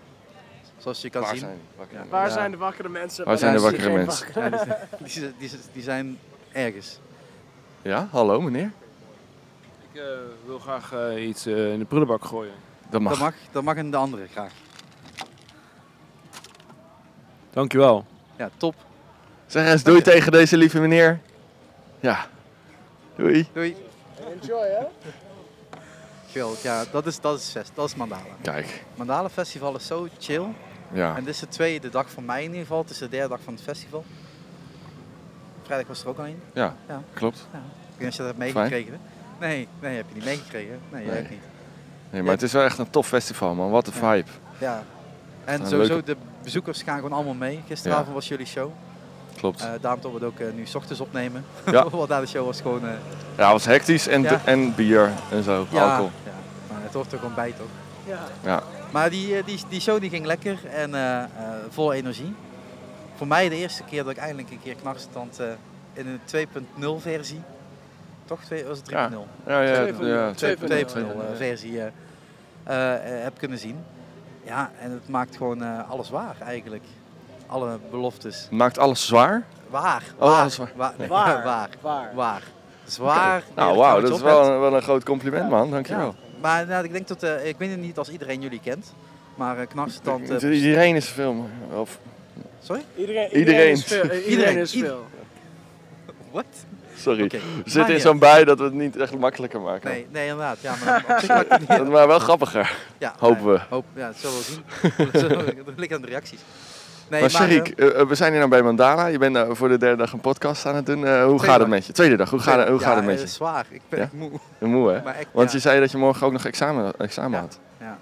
Zoals je kan Waar zien. zijn Waar Ja. zijn de wakkere mensen? Waar zijn de wakkere mensen? wakkere- Ja, die, die, die, die zijn ergens. Ja, hallo meneer. Ik eh, wil graag eh, iets eh, in de prullenbak gooien. Dat mag. Dat mag, dat mag een de andere graag. Dankjewel. Ja, top. Zeg eens doei tegen deze lieve meneer. Ja. Doei. Doei. Enjoy, hè? Geweldig, ja, dat is, dat is fest, dat is Mandala. Kijk. Mandala Festival is zo chill. Ja. En dit is de tweede dag van mei in ieder geval. Het is de derde dag van het festival. Vrijdag was er ook al een. Ja, klopt. Ja. Ik weet niet of je dat hebt meegekregen. Nee, nee, heb je niet meegekregen. Nee, Nee. niet. Nee, maar het is wel echt een tof festival man. Wat een vibe. Ja. En sowieso, leuke- de bezoekers gaan gewoon allemaal mee. Gisteravond was jullie show. Klopt. Eh daarom dat we het ook eh, nu 's ochtends opnemen. Ja. Want na de show was gewoon... eh, Ja, het was hectisch en, Ja. en bier en zo. ja, Alcohol. Ja, maar het hoort er gewoon bij toch? Ja. Ja. Maar die, die, die show die ging lekker en vol energie. Voor mij de eerste keer dat ik eindelijk een keer knarstand eh in een 2.0 versie, toch? Twee, was het 3.0? Ja, ja, ja, ja, 2.0 2.0 eh, versie eh, heb kunnen zien. Ja, en het maakt gewoon eh, alles waar eigenlijk. Alle beloftes. Maakt alles zwaar? Waar. Oh, waar, alles waar. Waar. nee, Waar. waar. Waar. waar. Het is waar. Oké. Nou, wauw, dat is wel, een- wel een groot compliment man. Dankjewel. Ja. Maar nou, ik denk dat, eh, ik weet het niet als iedereen jullie kent, maar uh, knarstand... eh, Iedereen is veel. Of, Sorry? Iedereen, Iedereen. is veel. Iedereen, Iedereen. is veel. Wat? sorry. We zitten in zo'n bij dat we het niet echt makkelijker maken. Nee, nee, inderdaad. Ja, maar maar wel grappiger. Ja, Hopen nee, we. Hoop, ja, dat zullen we zien. dat ligt aan de reacties. Nee, maar Sharik, eh, eh, eh, we zijn hier nou bij Mandala. Je bent voor de derde dag een podcast aan het doen. Eh, hoe gaat het met je? Tweede dag. Hoe, gaat, het- hoe ja, gaat het met je? zwaar. Ik ben echt moe. Moe hè? Echt, Want ja. je zei dat je morgen ook nog examen, examen had. Ja.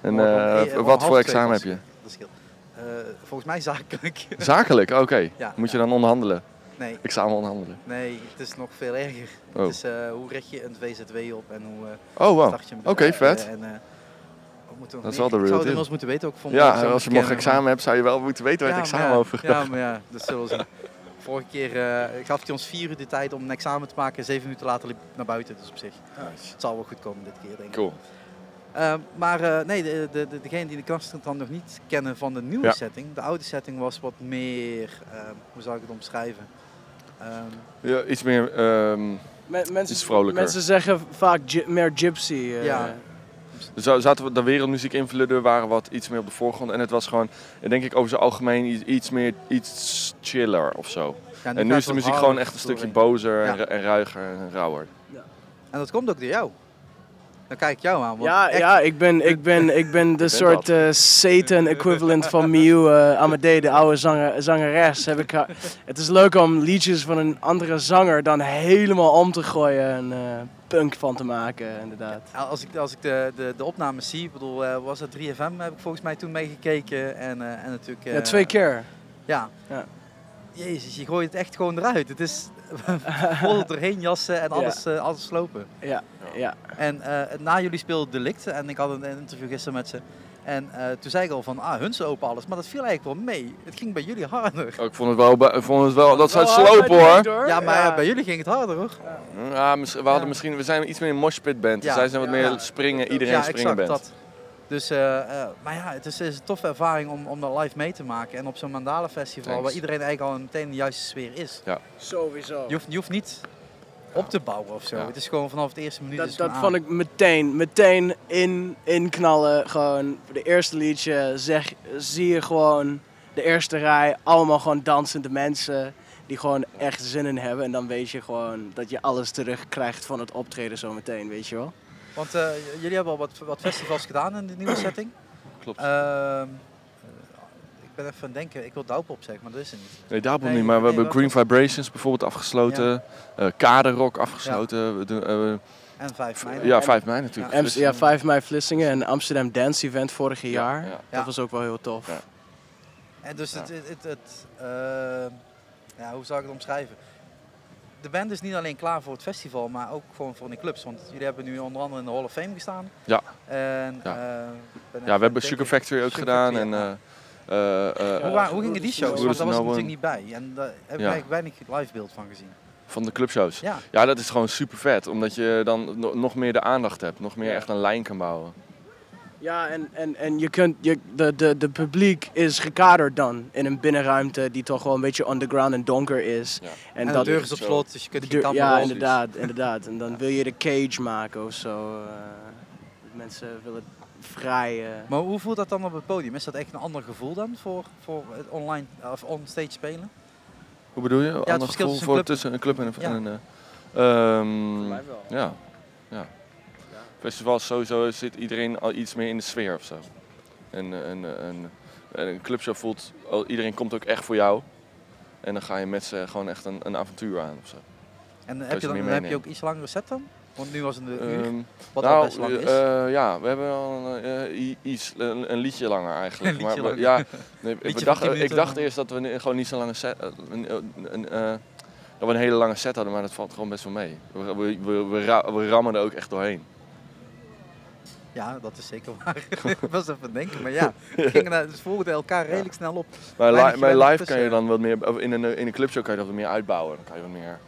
En eh, wat voor examen heb je? het. Dat scheelt. Eh, volgens mij zakelijk. Zakelijk, oké. Ja, Moet je dan onderhandelen? Nee. Examen onderhandelen. Nee, het is nog veel erger. Oh. Het is eh, hoe richt je een VZW op en hoe eh Oh, wow. start je een Oké, vet. eh, En, eh, nog Dat is wel de zou real het inmiddels moeten weten ook Ja, als je kennen, examen hebt, zou je wel moeten weten waar Ja, het examen ja, over Ja, gaat. maar ja, dat zullen we zien. Vorige keer eh, gaf hij ons vier uur de tijd om een examen te maken. Zeven minuten later liep ik naar buiten, dus op zich. Het zal wel goed komen dit keer, denk ik. Cool. Eh, maar eh, nee, de, de, de, degene die de knarstand dan nog niet kennen van de nieuwe Ja. setting. De oude setting was wat meer, eh, hoe zou ik het omschrijven? Ehm, Ja, iets meer, ehm, Men- mensen, iets vrolijker. mensen zeggen vaak meer gypsy. eh, Ja. Zo zaten we de wereldmuziek invullen, waren wat iets meer op de voorgrond. En het was gewoon, eh, denk ik over zijn algemeen, iets, iets meer, iets chiller of zo. Ja, nu en nu is de muziek gewoon echt een stukje bozer en, Ja. en ruiger en rauwer. En dat komt ook door jou. Dan kijk ik jou aan. Want Ja, echt- ja ik, ben, ik, ben, ik ben de soort eh, Satan-equivalent van Miu eh Amadee, de oude zanger, zangeres. Heb ik het is leuk om liedjes van een andere zanger dan helemaal om te gooien en eh, punk van te maken, inderdaad. Als ik, als ik de, de, de opnames zie, ik bedoel, eh, was het 3FM, heb ik volgens mij toen meegekeken. En, eh, en natuurlijk... Ja, twee keer. Ja. Ja. Jezus, je gooit het echt gewoon eruit. Het is vol doorheen jassen en Ja. alles, eh, alles slopen. Ja, ja. En eh, na jullie speelden Delict, en ik had een, interview gisteren met ze. En eh, toen zei ik al van, ah, hun ze open alles. Maar dat viel eigenlijk wel mee. Het ging bij jullie harder. Oh, ik vond het wel, ik vond het wel dat ze het Wel hard slopen hoor. Ja, maar bij jullie ging het harder hoor. Ja, we, hadden misschien, we zijn iets meer een moshpit band. Ja. Zij zijn wat Ja. meer springen, iedereen ja, springen exact, band. dat. Dus, eh, eh, maar ja, het is, het is een toffe ervaring om, om dat live mee te maken. En op zo'n Mandala Festival, Thanks. waar iedereen eigenlijk al meteen in de juiste sfeer is. Ja. Sowieso. Je hoeft, je hoeft niet op te bouwen of zo. Ja. Het is gewoon vanaf de eerste minuut. Dat, is het dat gewoon vond ik meteen, meteen in, inknallen. Gewoon voor de eerste liedje zeg, zie je gewoon de eerste rij, allemaal gewoon dansende mensen die gewoon echt zin in hebben. En dan weet je gewoon dat je alles terugkrijgt van het optreden zometeen, weet je wel. Want eh, jullie hebben al wat, wat festivals gedaan in de nieuwe setting. Klopt. Ehm, eh, ik ben even aan het denken, ik wil Douwpop zeggen, maar dat is het niet. Nee, Double Nee, niet, maar we nee, hebben Green Vibrations bijvoorbeeld afgesloten. eh Kaderrock afgesloten. We doen, eh, En 5 mei. ja, 5 mei natuurlijk. Dus, ja, 5 mei Vlissingen en Amsterdam Dance Event vorig jaar. ja. Dat Ja. was ook wel heel tof. Ja. En dus het, het, het, het, ehm, ja, hoe zou ik het omschrijven? De band is niet alleen klaar voor het festival, maar ook gewoon voor de clubs. Want jullie hebben nu onder andere in de Hall of Fame gestaan. Ja. En, Ja. eh, ja, we hebben Sugar Factory ook Sugar gedaan. Factory, En, ja. eh, eh, hoe, wa- hoe gingen die shows? Want daar was ik natuurlijk niet bij. En daar heb ik eigenlijk weinig live beeld van gezien. Van de clubshows. Ja. ja, dat is gewoon super vet. Omdat je dan no- nog meer de aandacht hebt. Nog meer echt een lijn kan bouwen. Ja, en, en, en je kunt, je, de, de, de publiek is gekaderd dan in een binnenruimte die toch wel een beetje underground en donker is. En de deur is op slot, dus je kunt de deur- Ja, inderdaad, inderdaad. En dan wil je de cage maken of zo. eh, dat mensen willen vrij... eh, Maar hoe voelt dat dan op het podium? Is dat echt een ander gevoel dan voor, voor het online of onstage spelen? Hoe bedoel je? het Ander verschil gevoel tussen een voor club- tussen een club en een... Ja. en een, eh, ehm, mij wel. Ja. ja. Festivals sowieso zit iedereen al iets meer in de sfeer of zo. En, en, en, en een clubshow voelt, al- iedereen komt ook echt voor jou. En dan ga je met ze gewoon echt een, een avontuur aan of zo. En heb je, dan, heb je ook iets langere set dan? Want nu was het een uur, Ehm, wat al nou, best lang is. eh, ja, we hebben al eh, iets, een, een liedje langer eigenlijk. Een liedje maar ja, nee, we 10 ik dacht eerst dat we gewoon niet zo'n lange set, eh, een, dat we een hele lange set hadden, maar dat valt gewoon best wel mee. We, we, we rammen er ook echt doorheen. Ja, dat is zeker waar. ik was even denken, maar ja, we gingen naar, dus volgden elkaar redelijk snel op. Maar, li maar live kan je tussen. dan wat meer, of in een, in een clubshow kan je dat wat meer uitbouwen. Dan kan je wat meer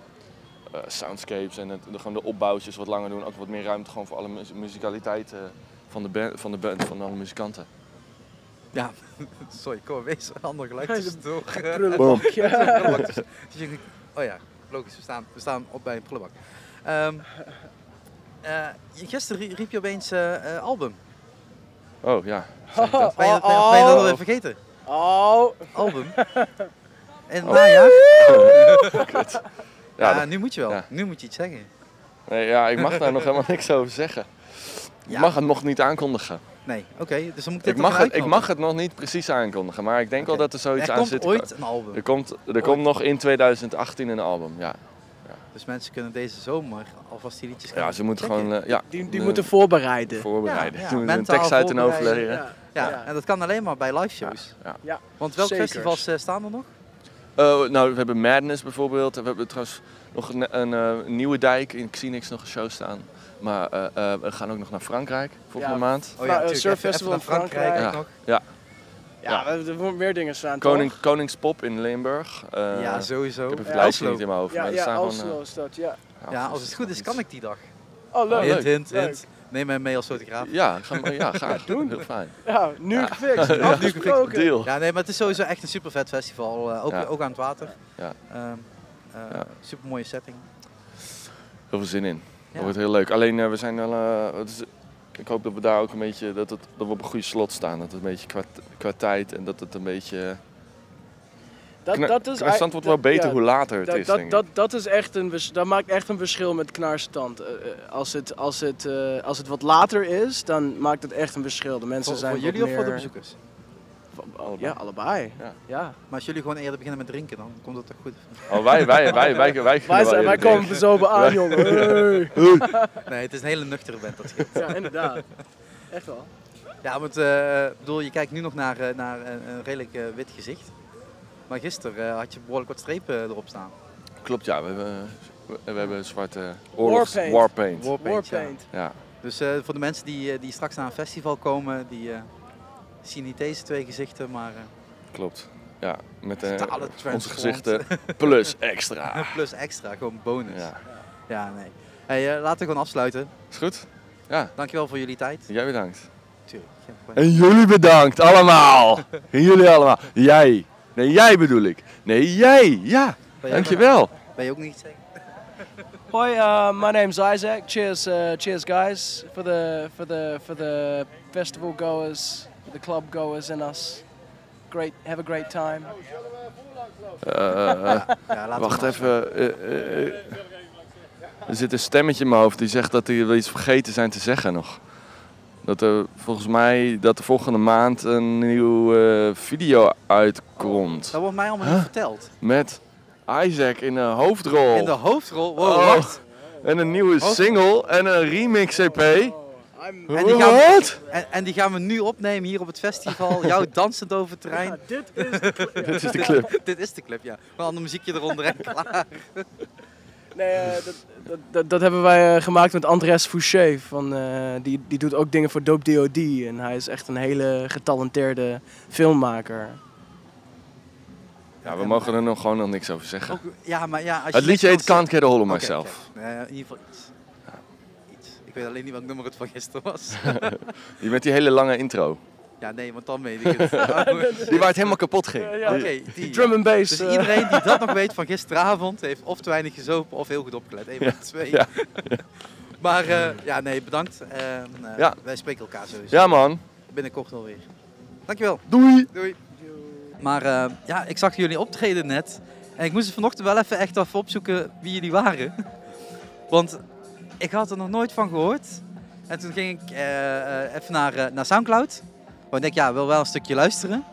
eh, soundscapes en het, de, gewoon de opbouwtjes wat langer doen. Ook wat meer ruimte gewoon voor alle mu- muzikaliteit eh, van, de band, van de band, van alle muzikanten. Ja, sorry, kom wees een ander geluid tussendoor. Ja, Oh ja, logisch, we staan, we staan op bij een prullenbak. Ehm, eh, gisteren rie- riep je opeens eh, eh, album. Oh ja. Ben je, dat- ben je dat alweer vergeten? Oh. Album. Het Oh. najaar? Kut. Ja, dat- nu moet je wel. ja. Nu moet je iets zeggen. Nee, ja, ik mag daar nog helemaal niks over zeggen. Ik Ja. mag het nog niet aankondigen. Nee, oké, dus dan moet ik dit Ik mag, het, ik mag het nog niet precies aankondigen, maar ik denk wel dat er zoiets Er aan komt zit. te ooit ko- een album. Er komt, er Ooit. komt nog in 2018 een album, ja. Dus mensen kunnen deze zomer alvast die liedjes Ja, ze moeten checken. gewoon... eh, ja, Die, die moeten voorbereiden. Voorbereiden. Ja, een tekst uit hun hoofd voorbereiden. leren. Ja, Ja. en dat kan alleen maar bij live shows. Ja. Ja. Want welke Zekers. festivals eh, staan er nog? Eh, nou, we hebben Madness bijvoorbeeld. We hebben trouwens nog een, een eh, nieuwe dijk in Xenix nog een show staan. Maar eh, eh, we gaan ook nog naar Frankrijk volgende Ja, maand. Oh ja, natuurlijk. Surf Festival in Frankrijk. Frankrijk nog. ja. Ja, er moeten meer dingen staan, Koning, toch? Koningspop in Limburg. Eh, Ja, sowieso. Ik heb het Ja, lijstje Oslo. niet in mijn hoofd. Ja, maar er ja staan Oslo gewoon, is dat, ja. Ja, als het goed is, kan ik die dag. Oh, leuk. Hint, hint, hint. Neem mij mee als fotograaf. Ja, ga ja, graag. doen. Heel fijn. Ja, nu Ja. gefixt. Ja, Afgesproken. Deal. Ja, nee, maar het is sowieso echt een super vet festival. eh, ook, Ja. ook aan het water. Ja. Ehm, eh, Ja. Super mooie setting. Heel veel zin in. Ja. Dat wordt heel leuk. Alleen we zijn wel. Ik hoop dat we daar ook een beetje. Dat, het, dat we op een goede slot staan. Dat het een beetje qua, qua tijd en dat het een beetje. Dat, Kna- dat is wordt wel beter ja, hoe later het dat, is, Dat, denk ik. dat, dat, is echt een, dat maakt echt een verschil met knarstand. Eh, eh, als, het, als, het, eh, als het wat later is, dan maakt het echt een verschil. De mensen Voor, zijn voor jullie of voor de meer- bezoekers? Ja, allebei. Ja. Ja. Maar als jullie gewoon eerder beginnen met drinken, dan komt dat toch goed? Oh, wij, wij, wij, wij, wij, Wij, zijn, wij komen drinken. zo bij aan, jongen. Hey. Nee, het is een hele nuchtere band, dat scheelt. Ja, inderdaad. Echt wel. Ja, want eh, ik bedoel, je kijkt nu nog naar, eh, naar een, een redelijk eh, wit gezicht. Maar gisteren eh, had je behoorlijk wat strepen erop staan. Klopt, ja. We hebben, we, we hebben zwarte oorlogs... Warpaint. Warpaint. Warpaint, ja. Warpaint. Ja. Dus eh, voor de mensen die, eh, die straks naar een festival komen, die zien niet deze twee gezichten, maar eh, Klopt. Ja, met eh, Totale onze gezichten plus extra. plus extra, gewoon bonus. Ja. Ja, nee. Hey, eh, laten we gewoon afsluiten. Is goed? Ja. Dankjewel voor jullie tijd. Jij bedankt. Tuurlijk. En jullie bedankt, allemaal. En jullie allemaal. Jij. Nee, jij bedoel ik. Nee, jij. Ja. jij Dankjewel. Ben je ook niet zeggen? Hoi, uh, my name's Isaac. Cheers, uh, cheers, guys, for the for the for the festival goers, the club goers, and us. Great, have a great time. Eh, Ja, we wacht even. eh, eh, er zit een stemmetje in mijn hoofd die zegt dat die wel iets vergeten zijn te zeggen nog. Dat er volgens mij dat er volgende maand een nieuwe video uitkomt. Dat wordt mij allemaal Huh? niet verteld. Met Isaac in de hoofdrol. In de hoofdrol? Wow, Oh. wacht. En een nieuwe Hoofd- single en een remix EP. En die, gaan we, en, en die gaan we nu opnemen hier op het festival. Jou dansend over het terrein. dit is de clip. Dit is de clip. dit is de clip, ja. Een muziekje eronder en klaar. Nee, eh, dat, dat, dat, dat hebben wij eh, gemaakt met Andres Fouché. Van, eh, die, die doet ook dingen voor Dope DOD. En hij is echt een hele getalenteerde filmmaker. Ja, we mogen er nog gewoon nog niks over zeggen. Ook- ja, maar ja, als je het liedje heet kan Can't Get a Hold of Myself. Eh, in ieder geval weet alleen niet welk nummer het van gisteren was. Die met die hele lange intro. ja, nee, want dan weet ik het. Die waar het helemaal kapot ging. Oké, Die- die, die drum and bass, Dus eh. iedereen die dat nog weet van gisteravond heeft of te weinig gezopen of heel goed opgelet. Eén van de twee. ja, Maar eh, ja, nee, bedankt. En, eh, Ja. Wij spreken elkaar sowieso. Ja, man. Binnenkort wel weer. Dankjewel. Doei. Doei. Maar eh, ja, ik zag jullie optreden net. En ik moest vanochtend wel even echt even opzoeken wie jullie waren. Want ik had er nog nooit van gehoord. En toen ging ik eh, eh, even naar, eh, naar Soundcloud. Want ik denk, ja, wil wel een stukje luisteren.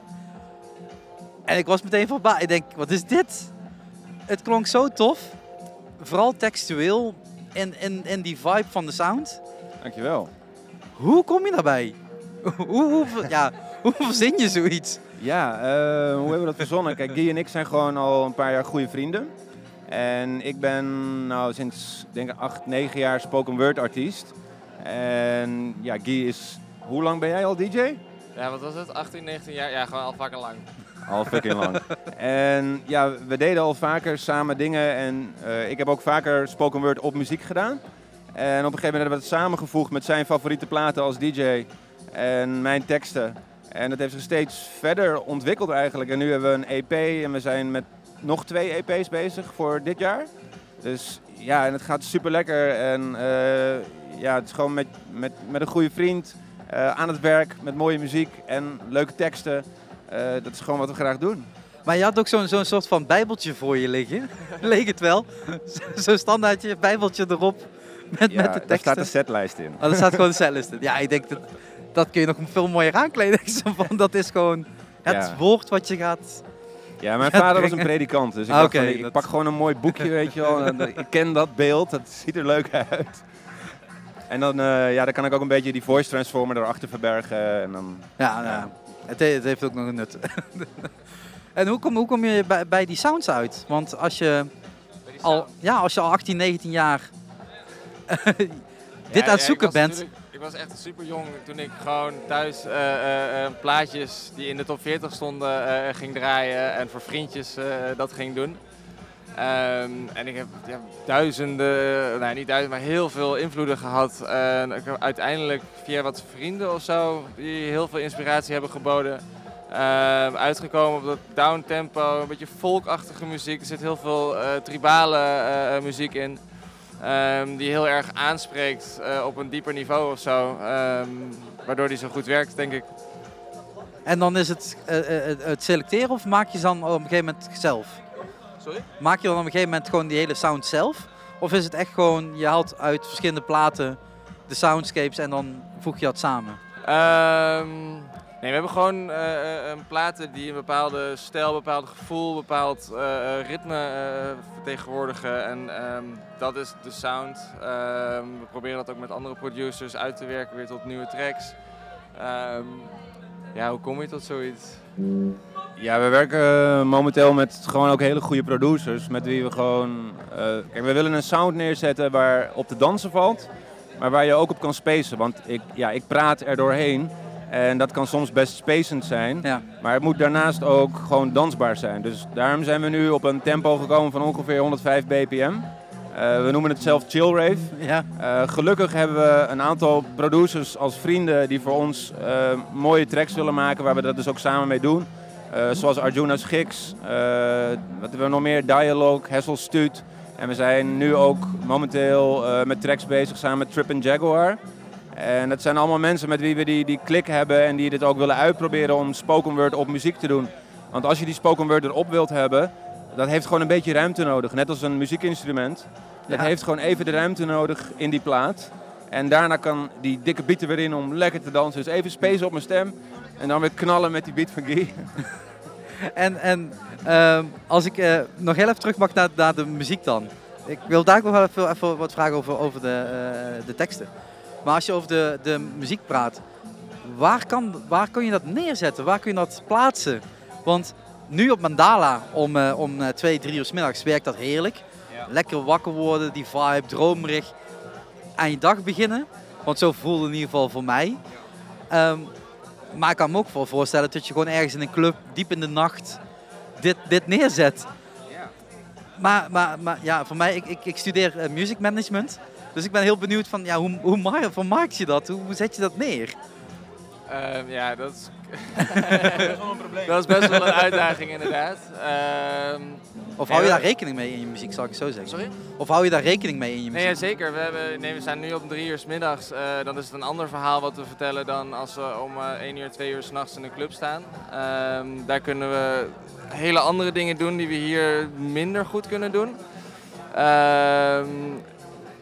En ik was meteen verbaasd. Ik denk, wat is dit? Het klonk zo tof. Vooral textueel. In, in, in die vibe van de sound. Dankjewel. Hoe kom je daarbij? Hoe, hoe, ja, hoe verzin je zoiets? Ja, hoe hebben we dat verzonnen? Kijk, Guy en ik zijn gewoon al een paar jaar goede vrienden. En ik ben nou sinds denk ik 8, 9 jaar spoken word artiest. En ja, Guy is... Hoe lang ben jij al DJ? Ja, wat was het? 18, 19 jaar? Ja, gewoon al vaker lang. Al fucking lang. en ja, we deden al vaker samen dingen. En eh, ik heb ook vaker spoken word op muziek gedaan. En op een gegeven moment hebben we het samengevoegd met zijn favoriete platen als DJ. En mijn teksten. En dat heeft zich steeds verder ontwikkeld eigenlijk. En nu hebben we een EP en we zijn met nog twee EP's bezig voor dit jaar. Dus ja, en het gaat super lekker. En eh, ja, het is gewoon met, met, met een goede vriend eh, aan het werk. Met mooie muziek en leuke teksten. Eh, dat is gewoon wat we graag doen. Maar je had ook zo'n zo'n soort van bijbeltje voor je liggen. Leek het wel. Zo- Zo'n standaardje, bijbeltje erop. Met, Ja, met de daar teksten. staat de setlijst in. Oh, daar staat gewoon de setlist in. Ja, ik denk dat dat kun je nog veel mooier aankleden. Van, dat is gewoon het Ja. woord wat je gaat... Ja, mijn vader was een predikant. Dus ik, Ah, van, ik, dat- pak gewoon een mooi boekje, weet je wel. En, eh, ik ken dat beeld, dat ziet er leuk uit. En dan, eh, ja, dan kan ik ook een beetje die voice transformer erachter verbergen. En dan, Ja, ja. Het, he- het heeft ook nog een nut. en hoe kom, hoe kom je bij, bij die sounds uit? Want als je al, ja, als je al 18, 19 jaar dit Ja, aan ja, het zoeken bent... natuurlijk- Ik was echt super jong toen ik gewoon thuis eh, eh, eh, plaatjes die in de top 40 stonden ging draaien en voor vriendjes dat ging doen. Ehm, en ik heb ja, duizenden, nou niet duizenden, maar heel veel invloeden gehad. En ik uiteindelijk via wat vrienden of zo, die heel veel inspiratie hebben geboden, ehm, uitgekomen op dat downtempo, een beetje folkachtige muziek. Er zit heel veel tribale muziek in. Ehm, die heel erg aanspreekt eh, op een dieper niveau of zo. Ehm, waardoor die zo goed werkt, denk ik. En dan is het eh, eh, het selecteren of maak je ze dan op een gegeven moment zelf? Sorry? Maak je dan op een gegeven moment gewoon die hele sound zelf? Of is het echt gewoon, je haalt uit verschillende platen de soundscapes en dan voeg je dat samen? Ehm, nee, we hebben gewoon eh, eh, een platen die een bepaalde stijl, een bepaald gevoel, een bepaald eh, ritme eh, vertegenwoordigen. En ehm, dat is de sound. Ehm, we proberen dat ook met andere producers uit te werken, weer tot nieuwe tracks. Ehm, ja, hoe kom je tot zoiets? Ja, we werken momenteel met gewoon ook hele goede producers. Met wie we gewoon. kijk, we willen een sound neerzetten waar op te dansen valt. Maar waar je ook op kan spacen. Want ik, ja, ik praat er doorheen. En dat kan soms best spacend zijn. Maar het moet daarnaast ook gewoon dansbaar zijn. Dus daarom zijn we nu op een tempo gekomen van ongeveer 105 bpm. Eh, we noemen het zelf chill rave. Ja. Eh, gelukkig hebben we een aantal producers als vrienden die voor ons eh, mooie tracks willen maken, waar we dat dus ook samen mee doen. Zoals Arjuna's Gigs, eh, wat hebben we nog meer? Dialogue, Hessel Stuut. En we zijn nu ook momenteel met tracks bezig samen met Trip Jaguar. En dat zijn allemaal mensen met wie we die, die klik hebben en die dit ook willen uitproberen om spoken word op muziek te doen. Want als je die spoken word erop wilt hebben, dat heeft gewoon een beetje ruimte nodig. Net als een muziekinstrument. Dat Ja. heeft gewoon even de ruimte nodig in die plaat. En daarna kan die dikke beat er weer in om lekker te dansen. Dus even space op mijn stem. En dan weer knallen met die beat van Guy. En, en ehm, als ik eh, nog heel even terug mag naar, naar de muziek dan. Ik wil daar ook nog wel even, even wat vragen over, over de, eh, de teksten. Maar als je over de, de muziek praat, waar kan, waar kun je dat neerzetten? Waar kun je dat plaatsen? Want nu op Mandala om, eh, om eh, twee, drie uur s middags werkt dat heerlijk. Lekker wakker worden, die vibe, dromerig. Aan je dag beginnen. Want zo voelde het in ieder geval voor mij. Ehm, maar ik kan me ook wel voorstellen dat je gewoon ergens in een club, diep in de nacht, dit, dit neerzet. Maar, maar, maar ja, voor mij, ik, ik, ik studeer eh, music management. Dus ik ben heel benieuwd van, ja, hoe, hoe vermarkt je dat? Hoe, hoe zet je dat neer? Ehm, ja, dat is... Dat is best wel een uitdaging inderdaad. Ehm, Of hou je daar rekening mee in je muziek, zal ik zo zeggen? Sorry? Of hou je daar rekening mee in je Nee, muziek? ja, zeker. We, hebben, nee, we zijn nu om drie uur 's middags. eh, dan is het een ander verhaal wat we vertellen dan als we om eh 1 uur, 2 uur s'nachts in een club staan. Ehm, daar kunnen we hele andere dingen doen die we hier minder goed kunnen doen. Ehm,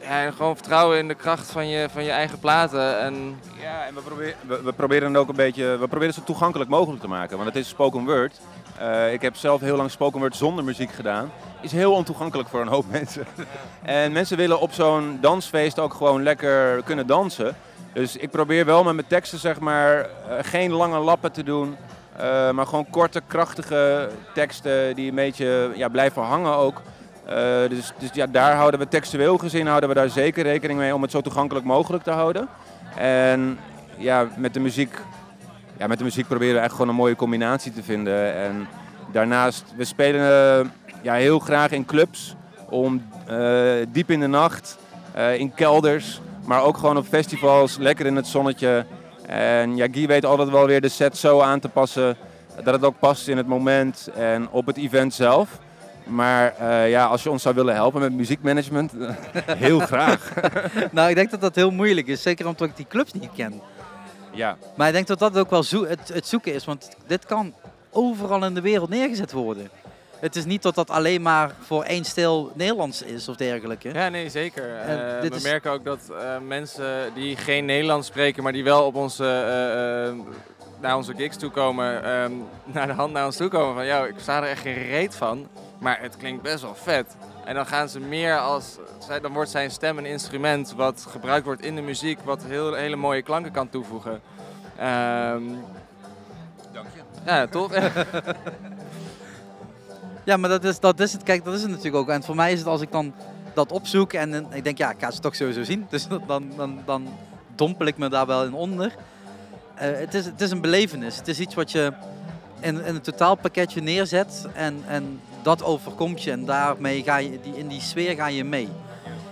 ja, gewoon vertrouwen in de kracht van je, van je eigen platen. En Ja, en we, proberen we, we proberen ook een beetje, we proberen het zo toegankelijk mogelijk te maken. Want het is spoken word. Eh, ik heb zelf heel lang spoken word zonder muziek gedaan. Is heel ontoegankelijk voor een hoop mensen. en mensen willen op zo'n dansfeest ook gewoon lekker kunnen dansen. Dus ik probeer wel met mijn teksten zeg maar eh, geen lange lappen te doen. eh, maar gewoon korte, krachtige teksten die een beetje ja, blijven hangen ook. Eh, dus dus ja, daar houden we textueel gezien houden we daar zeker rekening mee om het zo toegankelijk mogelijk te houden. En ja, met de muziek, ja, met de muziek proberen we echt gewoon een mooie combinatie te vinden. En daarnaast, we spelen eh, ja, heel graag in clubs, om eh, diep in de nacht, in kelders, maar ook gewoon op festivals, lekker in het zonnetje. En ja, Guy weet altijd wel weer de set zo aan te passen dat het ook past in het moment en op het event zelf. Maar eh, ja, als je ons zou willen helpen met muziekmanagement, heel graag. nou, ik denk dat dat heel moeilijk is. Zeker omdat ik die clubs niet ken. Ja. Maar ik denk dat dat ook wel zo het, het zoeken is. Want dit kan overal in de wereld neergezet worden. Het is niet dat dat alleen maar voor één stijl Nederlands is of dergelijke. Ja, nee, zeker. En Eh, dit we is- merken ook dat eh, mensen die geen Nederlands spreken, maar die wel op onze, naar onze gigs toe komen, ehm, naar de hand naar ons toe komen van, ja, ik sta er echt geen reet van, maar het klinkt best wel vet. En dan gaan ze meer als, zij- dan wordt zijn stem een instrument wat gebruikt wordt in de muziek, wat heel, hele mooie klanken kan toevoegen. Ehm Dank je. Ja, toch? Ja, maar dat is, dat is het. Kijk, dat is het natuurlijk ook. En voor mij is het als ik dan dat opzoek en ik denk, ja, ik ga ze toch sowieso zien. Dus dan, dan, dan dompel ik me daar wel in onder. Eh, het, is, het is een belevenis. Het is iets wat je in, in een totaalpakketje neerzet en, en dat overkomt je. En daarmee ga je, die, in die sfeer ga je mee.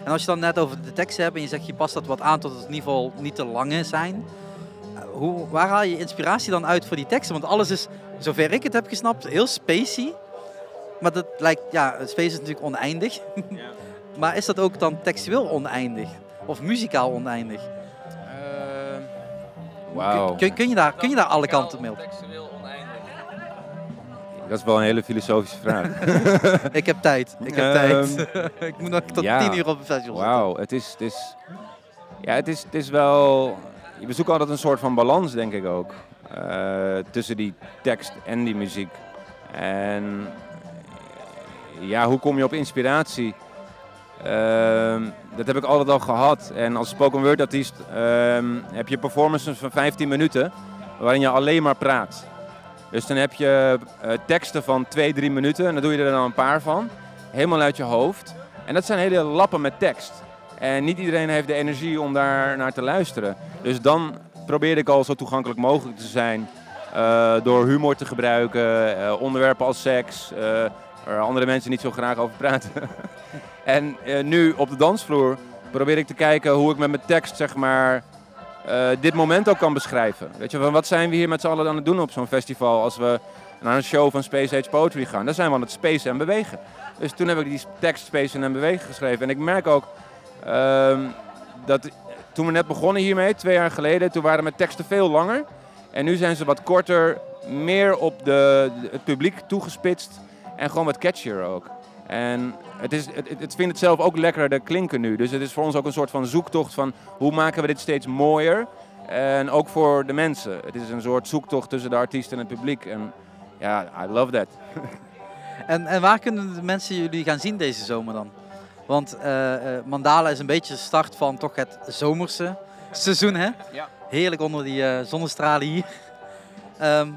En als je dan net over de tekst hebt en je zegt, je past dat wat aan tot het in ieder geval niet te lange zijn. Eh, Hoe, waar haal je inspiratie dan uit voor die teksten? Want alles is, zover ik het heb gesnapt, heel spacey. Maar dat lijkt, ja, space is natuurlijk oneindig. maar is dat ook dan textueel oneindig? Of muzikaal oneindig? Wauw. Kun, kun, je daar, kun je daar alle kanten mee op? Dat is wel een hele filosofische vraag. Ik heb tijd. Ik heb Ehm, tijd. ik moet nog tot ja. tien uur op een festival zitten. Wauw, het is, het is, ja, het is, het is wel. We zoeken altijd een soort van balans, denk ik ook. eh, tussen die tekst en die muziek. En ja, hoe kom je op inspiratie? Ehm, dat heb ik altijd al gehad. En als spoken word artiest ehm, heb je performances van 15 minuten waarin je alleen maar praat. Dus dan heb je eh, teksten van 2, 3 minuten en dan doe je er dan een paar van. Helemaal uit je hoofd. En dat zijn hele lappen met tekst. En niet iedereen heeft de energie om daar naar te luisteren. Dus dan probeer ik al zo toegankelijk mogelijk te zijn. eh, door humor te gebruiken, eh, onderwerpen als seks, waar andere mensen niet zo graag over praten. en nu op de dansvloer probeer ik te kijken hoe ik met mijn tekst zeg maar, eh, dit moment ook kan beschrijven. Weet je, van wat zijn we hier met z'n allen aan het doen op zo'n festival als we naar een show van Space Age Poetry gaan? Dan zijn we aan het spacen en bewegen. Dus toen heb ik die tekst spacen en bewegen geschreven. En ik merk ook ehm, dat toen we net begonnen hiermee, twee jaar geleden, toen waren mijn teksten veel langer. En nu zijn ze wat korter, meer op de, het publiek toegespitst en gewoon wat catchier ook. En het, is, het, het- vindt het zelf ook lekkerder klinken nu. Dus het is voor ons ook een soort van zoektocht van hoe maken we dit steeds mooier. En ook voor de mensen. Het is een soort zoektocht tussen de artiest en het publiek. En ja, I love that. En, en waar kunnen de mensen jullie gaan zien deze zomer dan? Want eh, eh, Mandala is een beetje de start van toch het zomerse seizoen, hè? Ja. Heerlijk onder die eh, zonnestralen hier. Ehm,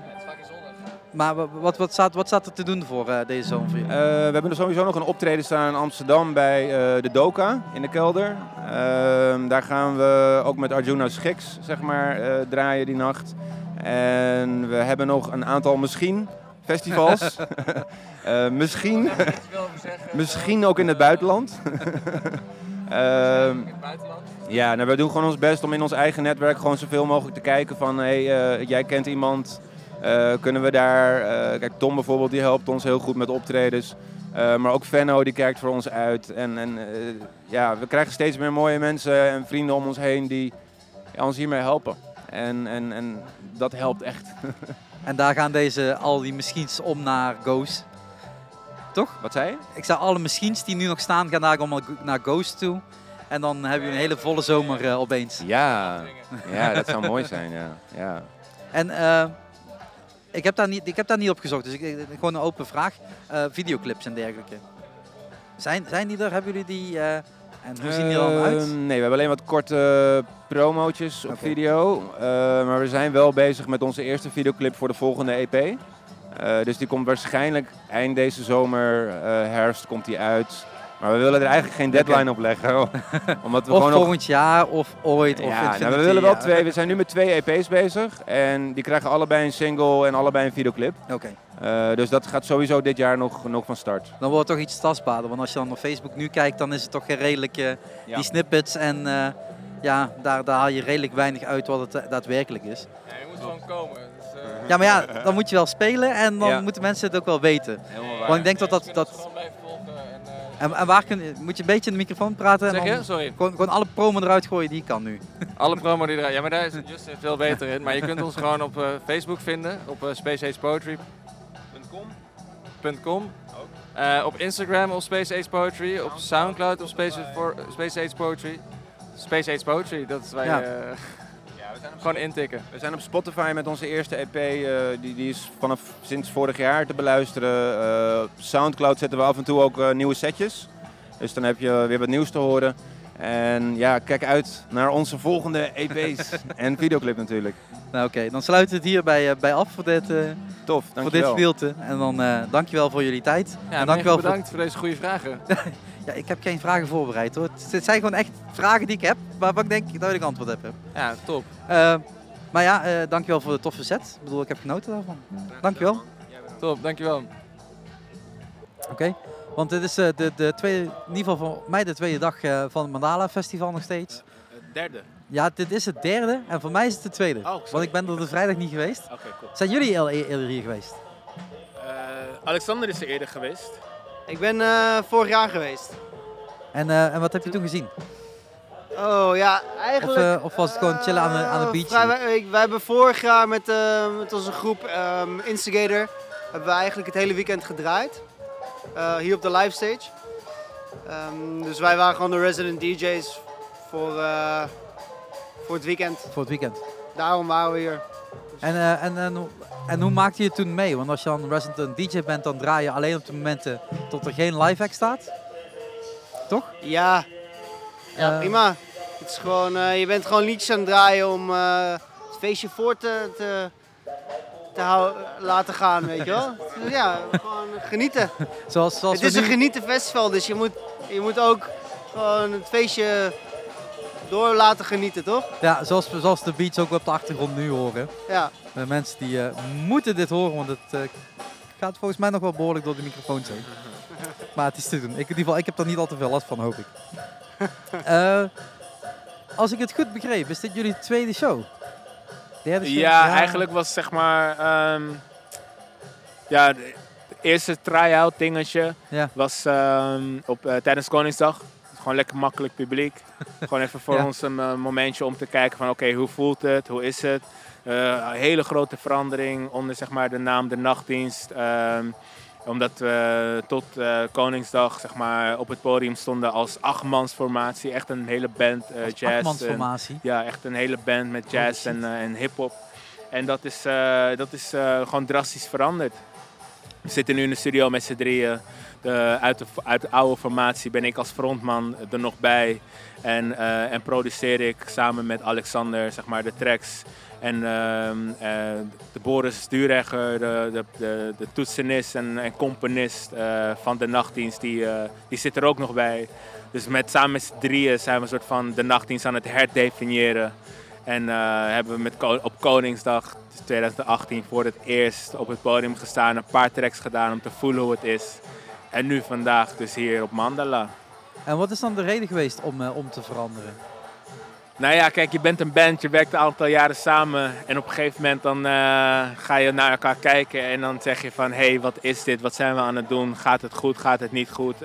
maar wa- wat, wat, staat, wat staat er te doen voor eh, deze zomer voor jullie? Eh, we hebben er sowieso nog een optreden staan in Amsterdam bij eh, de Doka in de kelder. Ehm, daar gaan we ook met Arjuna Schiks zeg maar, eh, draaien die nacht. En we hebben nog een aantal misschien festivals. Eh, misschien, misschien ook in het buitenland. Ehm, ja, nou, we doen gewoon ons best om in ons eigen netwerk gewoon zoveel mogelijk te kijken van... Hey, eh, jij kent iemand, eh, kunnen we daar... eh, kijk, Tom bijvoorbeeld, die helpt ons heel goed met optredens. Eh, maar ook Venno, die kijkt voor ons uit. En, en ja, we krijgen steeds meer mooie mensen en vrienden om ons heen die ja, ons hiermee helpen. En, en, en dat helpt echt. En daar gaan deze, al die machines om naar Ghost. Toch? Wat zei je? Ik zei alle machines die nu nog staan, gaan daar allemaal naar Ghost toe. En dan heb je een hele volle zomer opeens. Ja, ja, dat zou mooi zijn, ja. ja. En eh, ik, heb daar niet, ik heb daar niet op gezocht, dus ik, ik- gewoon een open vraag. Eh, videoclips en dergelijke. Zijn, zijn die er? Hebben jullie die? eh, en hoe zien die er dan uit? Eh, nee, we hebben alleen wat korte promootjes op video. Eh, maar we zijn wel bezig met onze eerste videoclip voor de volgende EP. Dus die komt waarschijnlijk eind deze zomer, herfst, komt die uit. Maar we willen er eigenlijk geen deadline op leggen. omdat we of gewoon nog- volgend jaar, of ooit, of ja, nou, we willen wel twee. We zijn nu met twee EP's bezig. En die krijgen allebei een single en allebei een videoclip. Oké. Eh, dus dat gaat sowieso dit jaar nog, nog van start. Dan wordt het toch iets tastbaarder. Want als je dan op Facebook nu kijkt, dan is het toch redelijk eh, Ja. die snippets. En eh, ja, daar, daar haal je redelijk weinig uit wat het eh, daadwerkelijk is. Ja, je moet gewoon komen. Dus, eh, Ja, maar ja, dan moet je wel spelen en dan Ja. moeten mensen het ook wel weten. Helemaal waar. Want ik denk dat dat... dat en, eh, en, en waar kun, moet je een beetje in de microfoon praten? en Zeg je? dan Sorry. Gewoon, gewoon alle promo eruit gooien die je kan nu. Alle promo die eruit. Ja, maar daar is Just veel beter in. Maar je kunt ons gewoon op eh, Facebook vinden, op uh, spaceagepoetry.com. Eh, op Instagram op Space Age Poetry, op Soundcloud op Space, Age Poetry. Space Age Poetry, dat is waar Ja. je eh, gewoon intikken. We zijn op Spotify met onze eerste EP. eh, die, die is vanaf sinds vorig jaar te beluisteren. Op Soundcloud zetten we af en toe ook eh, nieuwe setjes. Dus dan heb je weer wat nieuws te horen. En ja, kijk uit naar onze volgende EP's en videoclip natuurlijk. Nou oké, dan sluiten we het hierbij bij af voor dit, eh, Tof, voor dit gedeelte. En dan eh dankjewel voor jullie tijd. Ja, en dankjewel bedankt voor deze goede vragen. ja, ik heb geen vragen voorbereid hoor. Het- zijn gewoon echt vragen die ik heb, waarvan ik denk dat ik antwoord heb. Ja, top. Eh, maar ja, eh, dankjewel voor de toffe set. Ik bedoel, ik heb genoten daarvan. Dankjewel. Top, dankjewel. Oké, want dit is eh, de, de tweede, in ieder geval voor mij de tweede dag eh, van het Mandala Festival nog steeds. Derde. Ja, dit is het derde en voor mij is het de tweede. Oh, want ik ben er de vrijdag niet geweest. Oké, cool. Zijn jullie al e- eerder hier geweest? Eh, Alexander is er eerder geweest. Ik ben eh, vorig jaar geweest. En, eh, en wat heb je toen gezien? Oh ja, Of, eigenlijk... of was het gewoon chillen aan de, aan de beach? Vrij- wij, wij hebben vorig jaar met, met onze groep ehm, Instigator hebben we eigenlijk het hele weekend gedraaid. Eh, hier op de live stage. Ehm, dus wij waren gewoon de resident DJ's voor, eh, voor het weekend. Voor het weekend. Daarom waren we hier. En, eh, en, en, hoe- en hoe maakte je het toen mee? Want als je dan resident DJ bent, dan draai je alleen op de momenten tot er geen live act staat. Toch? Ja, ja Eh, prima. Het is gewoon, eh, je bent gewoon liedjes aan het draaien om eh, het feestje voor te, te, te laten gaan, weet je wel. Dus ja, gewoon genieten. Zoals, zoals het is een genieten festival, dus je moet, je moet ook gewoon het feestje door laten genieten, toch? Ja, zoals, zoals de beats ook op de achtergrond nu horen. Ja. De mensen die eh, moeten dit horen, want het eh, gaat volgens mij nog wel behoorlijk door de microfoons heen. Maar het is te doen. Ik, in ieder geval, ik heb er niet al te veel last van, hoop ik. Eh, als ik het goed begreep, is dit jullie tweede show? Derde show? Ja, eigenlijk was zeg maar. ehm, ja, eerste try-out dingetje Ja. was ehm, op, tijdens Koningsdag. Gewoon lekker makkelijk publiek. Gewoon even voor Ja. ons een eh, momentje om te kijken van oké, hoe voelt het? Hoe is het? Een hele grote verandering onder zeg maar, de naam De Nachtdienst. Ehm, omdat we tot eh, Koningsdag zeg maar, op het podium stonden als achtmansformatie. Echt een hele band jazz. en- achtmansformatie? ja, echt een hele band met jazz en, en hip-hop. En dat is, dat is gewoon drastisch veranderd. We zitten nu in de studio met z'n drieën. De, uit, de, uit de oude formatie ben ik als frontman er nog bij. En, eh, en produceer ik samen met Alexander zeg maar, de tracks. En ehm, eh, de Boris Stuurregger, de, de, de, toetsenist en, componist eh, van de nachtdienst, die, die zit er ook nog bij. Dus met, samen met z'n drieën zijn we een soort van de nachtdienst aan het herdefiniëren. En eh, hebben we met op Koningsdag dus 2018 voor het eerst op het podium gestaan. Een paar tracks gedaan om te voelen hoe het is. En nu vandaag dus hier op Mandala. En wat is dan de reden geweest om, eh, om te veranderen? Nou ja, kijk, je bent een band, je werkt een aantal jaren samen. En op een gegeven moment dan eh, ga je naar elkaar kijken en dan zeg je van... Hé, hey, wat is dit? Wat zijn we aan het doen? Gaat het goed? Gaat het niet goed?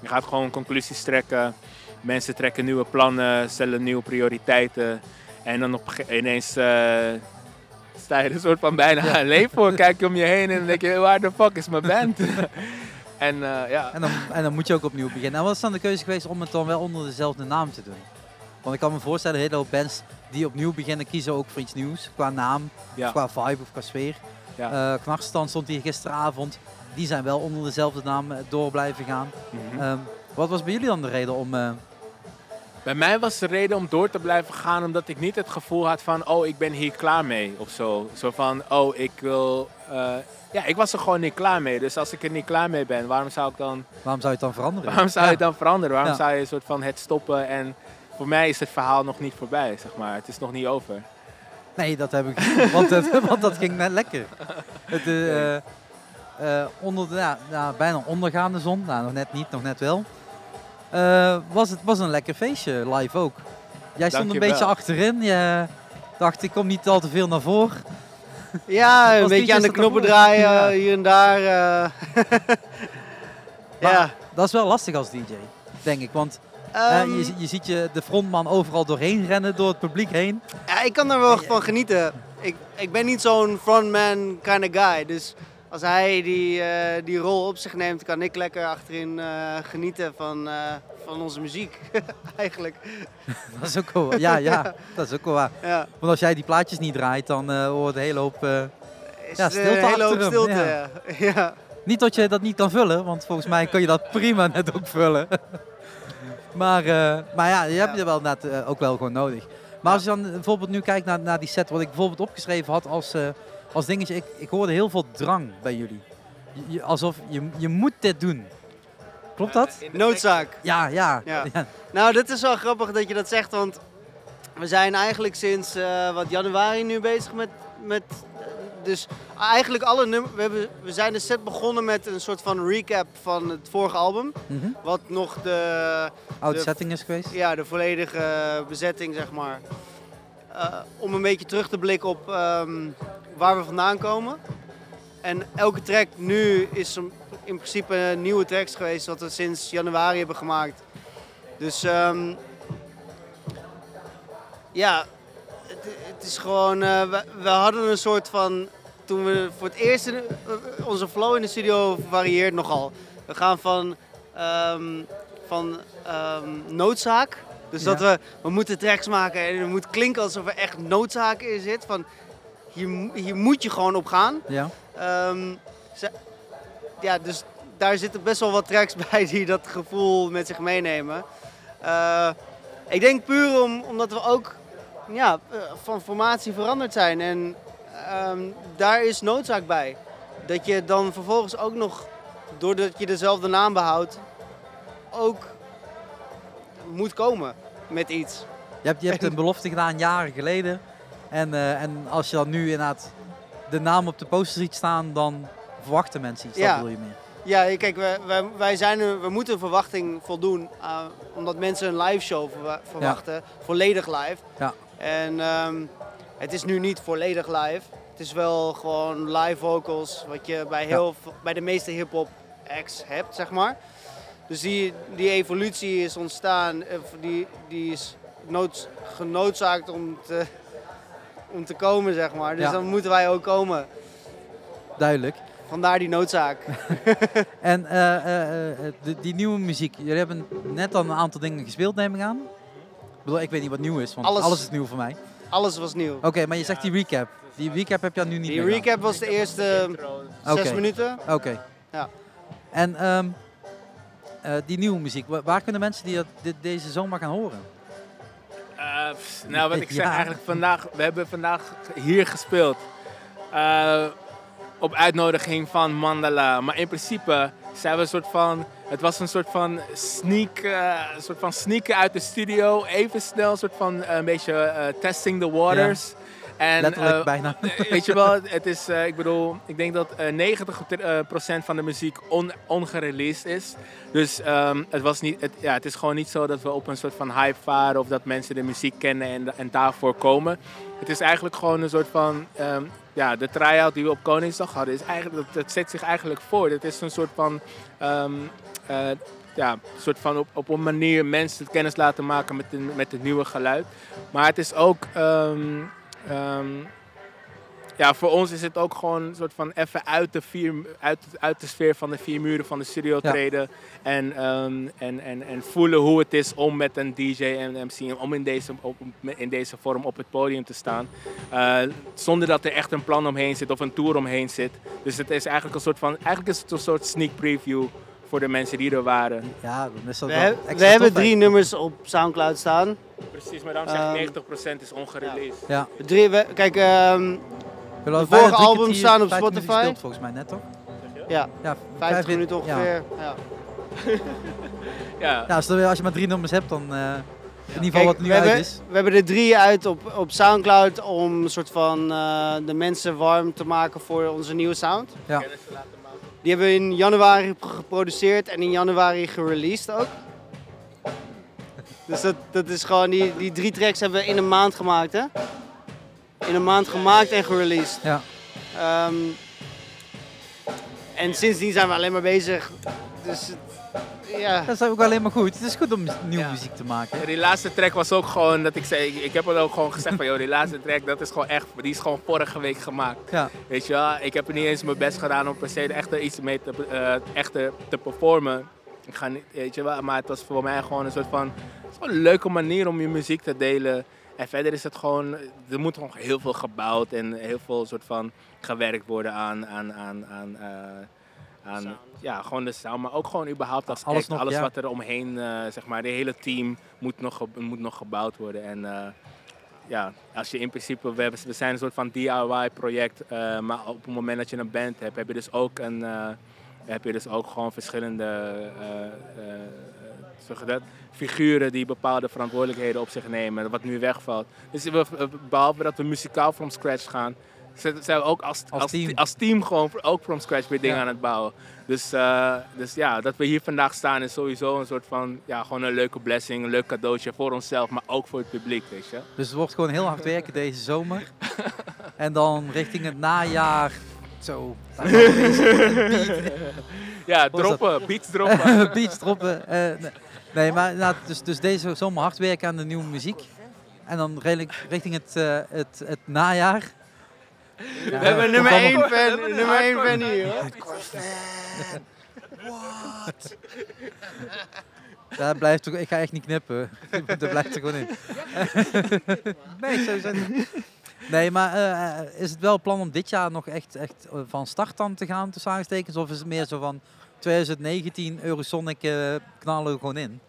Je gaat gewoon conclusies trekken. Mensen trekken nieuwe plannen, stellen nieuwe prioriteiten. En dan op, ineens eh, sta je er een soort van bijna alleen voor. Kijk je om je heen en dan denk je, waar de fuck is mijn band? en eh, ja... En dan, en dan moet je ook opnieuw beginnen. En wat is dan de keuze geweest om het dan wel onder dezelfde naam te doen? Want ik kan me voorstellen, hele hoop bands die opnieuw beginnen kiezen ook voor iets nieuws. Qua naam, Ja. qua vibe of qua sfeer. Ja. Eh, Knarstand stond hier gisteravond. Die zijn wel onder dezelfde naam door blijven gaan. Mhm. Ehm, wat was bij jullie dan de reden om... eh, Bij mij was de reden om door te blijven gaan omdat ik niet het gevoel had van, oh, ik ben hier klaar mee of zo. Zo van, oh, ik wil. eh, ja, ik was er gewoon niet klaar mee. Dus als ik er niet klaar mee ben, waarom zou ik dan. waarom zou je het dan veranderen? Waarom zou je het dan veranderen? Waarom Ja. zou je een soort van het stoppen? En voor mij is het verhaal nog niet voorbij, zeg maar. Het is nog niet over. Nee, dat heb ik want, het- want dat ging net lekker. Het, eh, onder de, ja, bijna ondergaande zon, nou, nog net niet, nog net wel. Eh, was het was een lekker feestje, live ook. Jij stond een beetje achterin, je dacht ik kom niet al te veel naar voren. Ja, een beetje aan de knoppen draaien, Ja. hier en daar. eh. Maar ja. Dat is wel lastig als DJ, denk ik, want eh, Ehm. je, je ziet je de frontman overal doorheen rennen, door het publiek heen. Ja, ik kan daar wel van genieten. Ik, ik ben niet zo'n frontman kind of guy. Dus als hij die, eh, die rol op zich neemt, kan ik lekker achterin eh, genieten van, eh, van onze muziek. Eigenlijk. Dat is ook wel waar. Ja, ja, dat is ook wel waar. Ja. Want als jij die plaatjes niet draait, dan hoort een hele hoop, ja, stilte een hele hoop stilte, Ja. ja. Niet dat je dat niet kan vullen, want volgens mij kun je dat prima net ook vullen. maar, maar ja, je hebt je wel net ook wel gewoon nodig. Maar als je dan bijvoorbeeld nu kijkt naar, naar die set, wat ik bijvoorbeeld opgeschreven had als, als dingetje, ik, ik hoorde heel veel drang bij jullie. Je- alsof je, je moet dit doen. Klopt dat? Noodzaak. Ja, ja. Ja. ja. Nou, dit is wel grappig dat je dat zegt, want we zijn eigenlijk sinds eh, wat januari nu bezig met. met dus eigenlijk alle nummers. We, hebben- we zijn de set begonnen met een soort van recap van het vorige album. Mhm. Wat nog de. Oude de- setting is geweest? Ja, de volledige bezetting, zeg maar. Eh, om een beetje terug te blikken op ehm, waar we vandaan komen. En elke track nu is in principe nieuwe tracks geweest, wat we sinds januari hebben gemaakt. Dus ehm, ja, het, het is gewoon. eh, we, we hadden een soort van. Toen we voor het eerst. in- eh, onze flow in de studio varieert nogal. We gaan van. ehm, van ehm, noodzaak. Dus Ja. dat we, we moeten tracks maken en het moet klinken alsof er echt noodzaak in zit. Van hier, mo- hier moet je gewoon op gaan. Ja. Ehm, ze- ja, dus daar zitten best wel wat tracks bij die dat gevoel met zich meenemen. Eh, ik denk puur om, omdat we ook ja, eh, van formatie veranderd zijn. En ehm, daar is noodzaak bij. Dat je dan vervolgens ook nog, doordat je dezelfde naam behoudt, ook moet komen met iets. Je hebt, je hebt een belofte gedaan jaren geleden. En, eh, en als je dan nu inderdaad de naam op de poster ziet staan, dan verwachten mensen iets. Dat bedoel je meer. Ja, kijk, wij, wij, zijn we moeten verwachting voldoen. uh, omdat mensen een live show verwa- verwachten. Volledig live. Ja. En ehm, het is nu niet volledig live. Het is wel gewoon live vocals. Wat je bij, heel, bij de meeste hip-hop acts hebt, zeg maar. Dus die, die evolutie is ontstaan. eh, Die, die is nood, genoodzaakt om te, om te komen, zeg maar. Dus Ja. dan moeten wij ook komen. Duidelijk. Vandaar die noodzaak. En eh, eh, eh, de- die nieuwe muziek, jullie hebben net al een aantal dingen gespeeld, neem ik aan. Ik bedoel, ik weet niet wat nieuw is, want alles, Alles- is nieuw voor mij. Alles was nieuw. Oké, maar je zegt die recap. Die recap heb je nu niet Die meer recap was de eerste zes Oké. minuten. Oké. Ja. En ehm, eh, die nieuwe muziek, wa- waar kunnen mensen die dat, dit, deze zomer gaan horen? Pff, nou, wat ik zeg Ja. eigenlijk vandaag, we hebben vandaag hier gespeeld. Eh, op uitnodiging van Mandala. Maar in principe zijn we een soort van het was een soort van sneak, een soort van sneaken uit de studio. Even snel, een soort van een beetje testing the waters. En, Letterlijk eh, bijna. Weet je wel, het is, eh, ik bedoel, ik denk dat eh 90% procent van de muziek on, ongereleased is. Dus ehm, het, was niet, het, ja, het is gewoon niet zo dat we op een soort van hype varen of dat mensen de muziek kennen en, en daarvoor komen. Het is eigenlijk gewoon een soort van, ehm, ja, de try-out die we op Koningsdag hadden, is eigenlijk, dat, dat zet zich eigenlijk voor. Het is een soort van, ehm, eh, ja, soort van op, op een manier mensen kennis laten maken met, de, met het nieuwe geluid. Maar het is ook, ehm, ja, voor ons is het ook gewoon een soort van even uit de, vier, uit, uit de sfeer van de vier muren van de studio Ja. treden. En, ehm, en, en, en voelen hoe het is om met een DJ en MC, om in deze, op, in deze vorm op het podium te staan. Eh, zonder dat er echt een plan omheen zit of een tour omheen zit. Dus het is eigenlijk een soort van, eigenlijk is het een soort sneak preview voor de mensen die er waren. Ja, dan is dat We, wel we hebben tof drie eigenlijk. nummers op Soundcloud staan. Precies, maar daarom zeg Ehm, ik 90% is ongereleased. Ja. Drie, we- kijk, ehm, We de vorige albums staan op 15 minuten Spotify. gespeeld, volgens mij net toch? Ja, Ja, 50 vijf- minuten ja. ongeveer. Ja. Ja. Ja, als, als je maar drie nummers hebt, dan eh, in ieder geval Kijk, wat nu we, uit hebben, is. we hebben er drie uit op, op Soundcloud om een soort van eh, de mensen warm te maken voor onze nieuwe sound. Ja. Die hebben we in januari geproduceerd en in januari gereleased ook. Dus dat, dat is gewoon, die, die drie tracks hebben we in een maand gemaakt hè. In een maand gemaakt en gereleased. Ja. Ehm, en sindsdien zijn we alleen maar bezig. Dus ja. Dat is ook alleen maar goed. Het is goed om nieuwe muziek te maken. Die laatste track was ook gewoon dat ik zei, ik, heb het ook gewoon gezegd van joh, die laatste track dat is gewoon echt, die is gewoon vorige week gemaakt. Ja. Weet je wel, ik heb er niet eens mijn best gedaan om per se echt er iets mee te, eh, echt te, te performen. Ik ga niet, weet je wel, maar het was voor mij gewoon een soort van, het is gewoon een leuke manier om je muziek te delen. En verder is het gewoon, er moet gewoon heel veel gebouwd en heel veel soort van gewerkt worden aan, aan, aan, aan, eh, aan ja, gewoon de sound, maar ook gewoon überhaupt als Alles act, nog, alles ja. wat er omheen, eh, zeg maar, de hele team moet nog, moet nog gebouwd worden. En eh, ja, als je in principe, we, hebben- we zijn een soort van DIY-project, eh, maar op het moment dat je een band hebt, heb je dus ook, een, heb je dus ook gewoon verschillende zeg dat? figuren die bepaalde verantwoordelijkheden op zich nemen, wat nu wegvalt. Dus we, behalve dat we muzikaal from scratch gaan, zijn zijn we ook als, als, team. als team gewoon ook from scratch weer dingen Ja. aan het bouwen. Dus, eh, dus ja, dat we hier vandaag staan is sowieso een soort van, ja, gewoon een leuke blessing, een leuk cadeautje voor onszelf, maar ook voor het publiek, weet je. Dus het wordt gewoon heel hard werken deze zomer. en dan richting het najaar. Zo. Ja, droppen, beats droppen. beats droppen. eh, nee. nee, maar nou, dus, dus deze zomer hard werken aan de nieuwe muziek. En dan redelijk richting het, eh, het, het najaar. We hebben nummer allemaal- 1 fan, nummer 1 fan hier hoor. What? Daar blijft toch, ik ga echt niet knippen. Dat blijft er gewoon in. nee, sowieso niet. Nee, maar eh, is het wel plan om dit jaar nog echt, echt eh, van start dan te gaan, tussen aanstekens? Of is het meer zo van 2019 Eurosonic eh, knallen we gewoon in?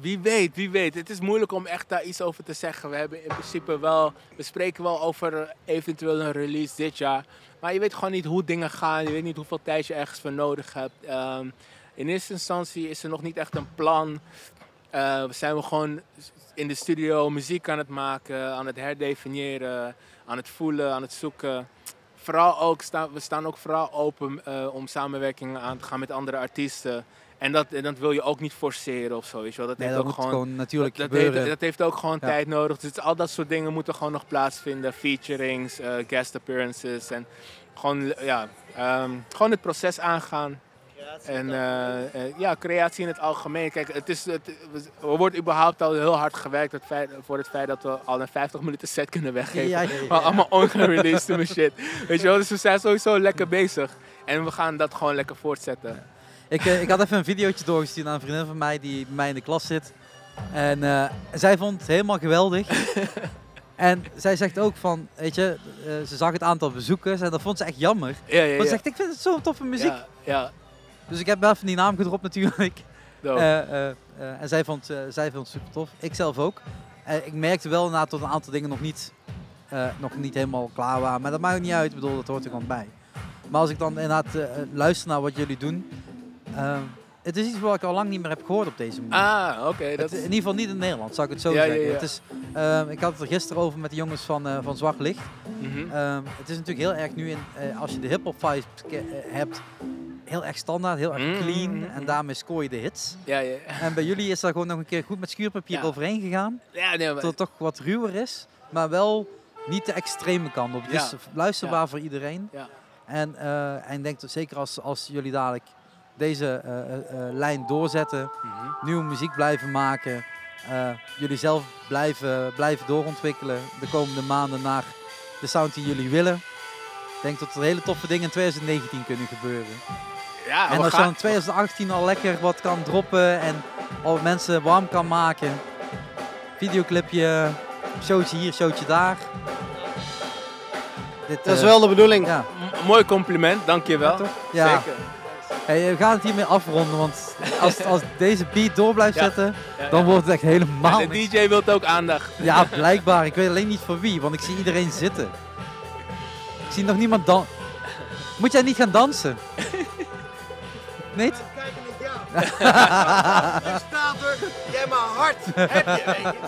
Wie weet, wie weet. Het is moeilijk om echt daar iets over te zeggen. We hebben in principe wel, we spreken wel over eventueel een release dit jaar. Maar je weet gewoon niet hoe dingen gaan. Je weet niet hoeveel tijd je ergens voor nodig hebt. Ehm, in eerste instantie is er nog niet echt een plan. Eh, we zijn we gewoon in de studio muziek aan het maken, aan het herdefiniëren, aan het voelen, aan het zoeken. Vooral ook, we staan ook vooral open eh, om samenwerkingen aan te gaan met andere artiesten. En dat, en dat wil je ook niet forceren of zo, weet je wel. Dat Nee, heeft dat ook moet gewoon, gewoon natuurlijk dat, gebeuren. heeft, dat heeft ook gewoon Ja. tijd nodig. Dus al dat soort dingen moeten gewoon nog plaatsvinden. Featurings, eh, guest appearances en gewoon, ja, ehm, gewoon het proces aangaan. En eh, eh, ja, creatie in het algemeen. Kijk, het is, het, er wordt überhaupt al heel hard gewerkt het feit, voor het feit dat we al een 50 minuten set kunnen weggeven. Ja, ja, ja. Maar allemaal ongereleased en shit. Weet je wel, dus we zijn sowieso lekker bezig. En we gaan dat gewoon lekker voortzetten. Ik, eh, ik had even een videootje doorgestuurd aan een vriendin van mij die bij mij in de klas zit. En eh, zij vond het helemaal geweldig. en zij zegt ook van, weet je, eh, ze zag het aantal bezoekers en dat vond ze echt jammer. Ja, ja, Want ze zegt, ik vind het zo'n toffe muziek. Ja, ja. Dus ik heb wel even die naam gedropt natuurlijk. En zij vond, zij vond het super tof. Ik zelf ook. Ik merkte wel inderdaad dat een aantal dingen nog niet, nog niet helemaal klaar waren. Maar dat maakt ook niet uit. Ik bedoel, dat hoort er gewoon bij. Maar als ik dan inderdaad luister naar wat jullie doen. Eh, het is iets wat ik al lang niet meer heb gehoord op deze manier. Ah, oké. Dat in ieder geval niet in Nederland, zou ik het zo Ja, ja, zeggen. ja. Het is, ehm, ik had het er gisteren over met de jongens van, eh, van Zwart Licht. Mhm. Ehm, het is natuurlijk heel erg nu, in, eh, als je de hip-hop vibes eh, hebt, heel erg standaard, heel erg Mhm, clean. En daarmee scoor je de hits. Ja, ja. En bij jullie is daar gewoon nog een keer goed met schuurpapier overheen gegaan. Ja, nee, maar- Dat het toch wat ruwer is, maar wel niet de extreme kant op. Is luisterbaar voor iedereen. Ja. En, en ik denk dat zeker als, als jullie dadelijk deze eh, eh, eh, lijn doorzetten, Mhm. nieuwe muziek blijven maken, eh, jullie zelf blijven, blijven doorontwikkelen de komende maanden naar de sound die jullie willen. Ik denk dat er hele toffe dingen in 2019 kunnen gebeuren. Ja, en als je in 2018 al lekker wat kan droppen en al mensen warm kan maken. Videoclipje, showtje hier, showtje daar. Dit, Dat is wel de bedoeling. Ja. M- mooi compliment, dankjewel. Ja. Zeker. Hey, we gaan het hiermee afronden, want als, als deze beat door blijft Ja. zetten, Ja, dan ja. wordt het echt helemaal Ja, de niks. DJ wil ook aandacht. Ja, blijkbaar. Ik weet alleen niet voor wie, want ik zie iedereen zitten. Ik zie nog niemand dan. Moet jij niet gaan dansen? Nee? Dictator, jij maar hard. Heb je, weet je.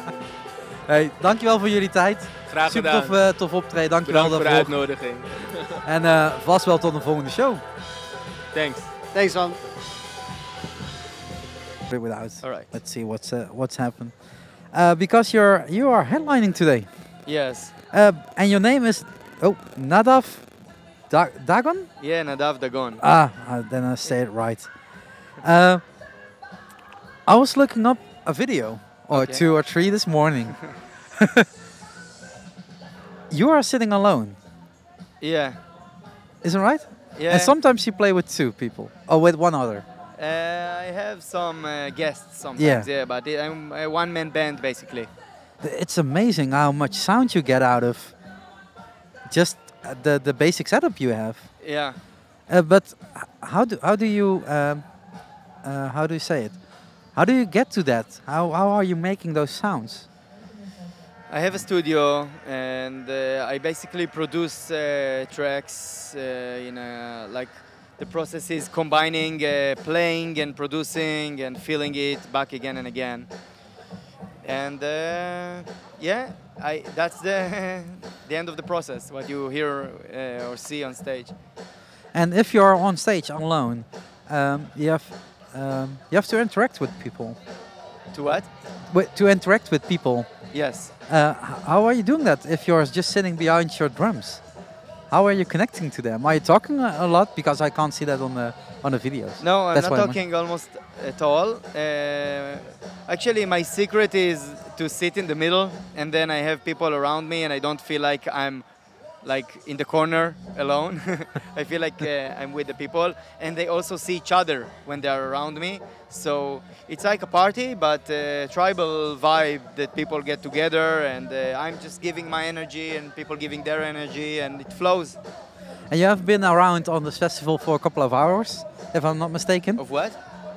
Hey, dankjewel voor jullie tijd. Graag Super gedaan. tof, eh, tof optreden, dankjewel Bedankt voor de uitnodiging. En eh, vast wel tot een volgende show. Thanks. Thanks man. Without. All right. Let's see what's uh, what's happened. Uh, because you're you are headlining today. Yes. Uh, and your name is oh Nadav da- Dagon. Yeah, Nadav Dagon. Ah, uh, then I say it right. Uh, I was looking up a video or Okay. two or three this morning. you are sitting alone, Yeah. isn't right? Yeah. And sometimes you play with two people or with one other. Uh, I have some uh, guests sometimes. Yeah. Yeah, but I'm a one-man band basically. It's amazing how much sound you get out of just uh, the the basic setup you have. Yeah. Uh, but how do how do you um, uh, how do you say it? How do you get to that? How how are you making those sounds? I have a studio and uh, I basically produce uh, tracks uh, in a, like the process is combining uh, playing and producing and feeling it back again and again. And uh, yeah, I that's the the end of the process. What you hear uh, or see on stage. And if you're on stage alone, um, you have um, you have to interact with people. To what? Wi- to interact with people. Yes. Uh, how are you doing that if you're just sitting behind your drums? How are you connecting to them? Are you talking a lot? Because I can't see that on the on the videos. No, I'm That's not why I'm- talking almost at all. Uh, actually, my secret is to sit in the middle, and then I have people around me, and I don't feel like I'm like in the corner alone. I feel like uh, I'm with the people, and they also see each other when they are around me. So it's like a party, but uh, tribal vibe that people get together, and uh, I'm just giving my energy, and people giving their energy, and it flows. And you have been around on this festival for a couple of hours, if I'm not mistaken. Of what?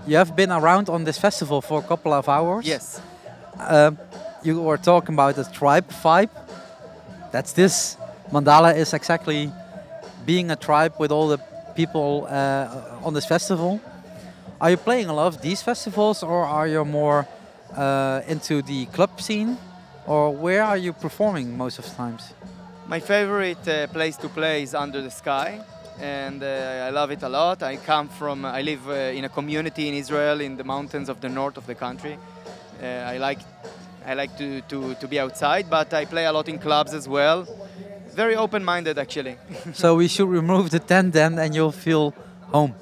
You have been around on this festival for a couple of hours. Yes. Um, you were talking about the tribe vibe. That's this. Mandala is exactly being a tribe with all the people uh, on this festival. Are you playing a lot of these festivals, or are you more uh, into the club scene, or where are you performing most of the times? My favorite uh, place to play is Under the Sky, and uh, I love it a lot. I come from, I live uh, in a community in Israel in the mountains of the north of the country. Uh, I like, I like to, to, to be outside, but I play a lot in clubs as well. Very open-minded, actually. so we should remove the tent then, and you'll feel home.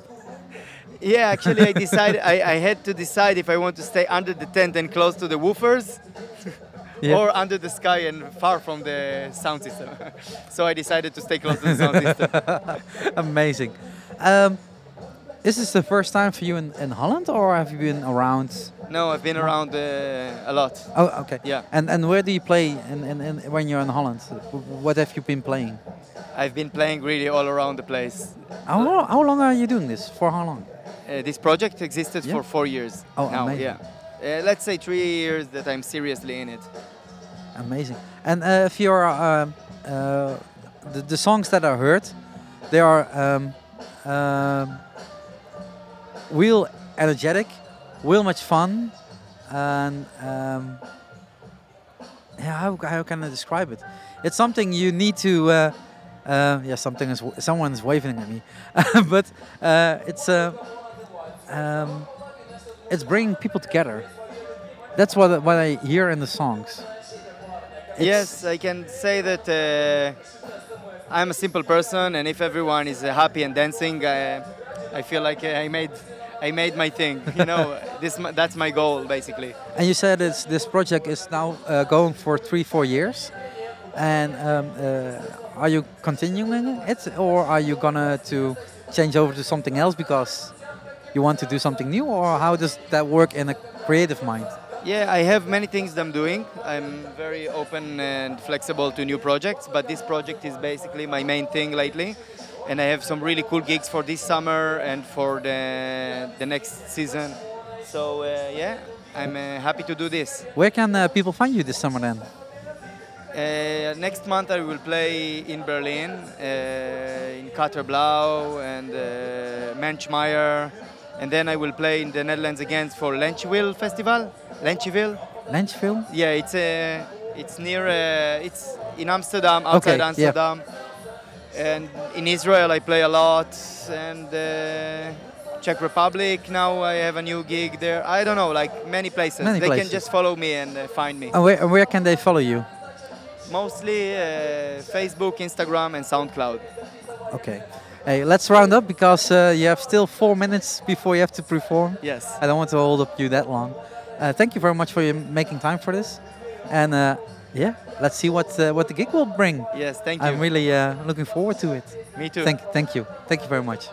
yeah, actually, I decided, I, I had to decide if I want to stay under the tent and close to the woofers. Yeah. Or under the sky and far from the sound system. so I decided to stay close to the sound system. Amazing. Um, is this the first time for you in, in Holland, or have you been around? No, I've been around uh, a lot. Oh, okay. Yeah. And and where do you play in, in, in when you're in Holland? What have you been playing? I've been playing really all around the place. How, lo- how long are you doing this? For how long? Uh, this project existed Yeah. for four years Oh, now. amazing. Yeah. Uh, let's say three years that I'm seriously in it. Amazing. And uh, if you're um, uh, the, the songs that I heard, they are um, um, real energetic, real much fun, and um, yeah, how, how can I describe it? It's something you need to. Uh, uh, yeah, something is someone's waving at me, but uh, it's uh, um, it's bringing people together. That's what what I hear in the songs. yes, I can say that uh, I'm a simple person, and if everyone is uh, happy and dancing, I, I feel like I made I made my thing. You know, this that's my goal basically. And you said it's, this project is now uh, going for three, four years. And um, uh, are you continuing it, or are you gonna to change over to something else because you want to do something new, or how does that work in a creative mind? Yeah, I have many things I'm doing. I'm very open and flexible to new projects, but this project is basically my main thing lately. And I have some really cool gigs for this summer and for the, the next season. So, uh, yeah, I'm uh, happy to do this. Where can uh, people find you this summer then? Uh, next month I will play in Berlin, uh, in Katerblau and uh, Menschmeyer. And then I will play in the Netherlands again for Lenchville Festival. Lenchville. Lenchville? Yeah, it's uh, it's near. Uh, it's in Amsterdam, outside Okay, yeah. And in Israel, I play a lot. And uh, Czech Republic. Now I have a new gig there. I don't know, like many places. Many they places. can just follow me and uh, find me. And where, where can they follow you? Mostly uh, Facebook, Instagram, and SoundCloud. Okay. Hey, let's round up because uh, you have still four minutes before you have to perform. Yes. I don't want to hold up you that long. Uh, thank you very much for you making time for this. And uh, yeah, let's see what uh, what the gig will bring. Yes, thank you. I'm really uh, looking forward to it. Me too. Thank, thank you. Thank you very much.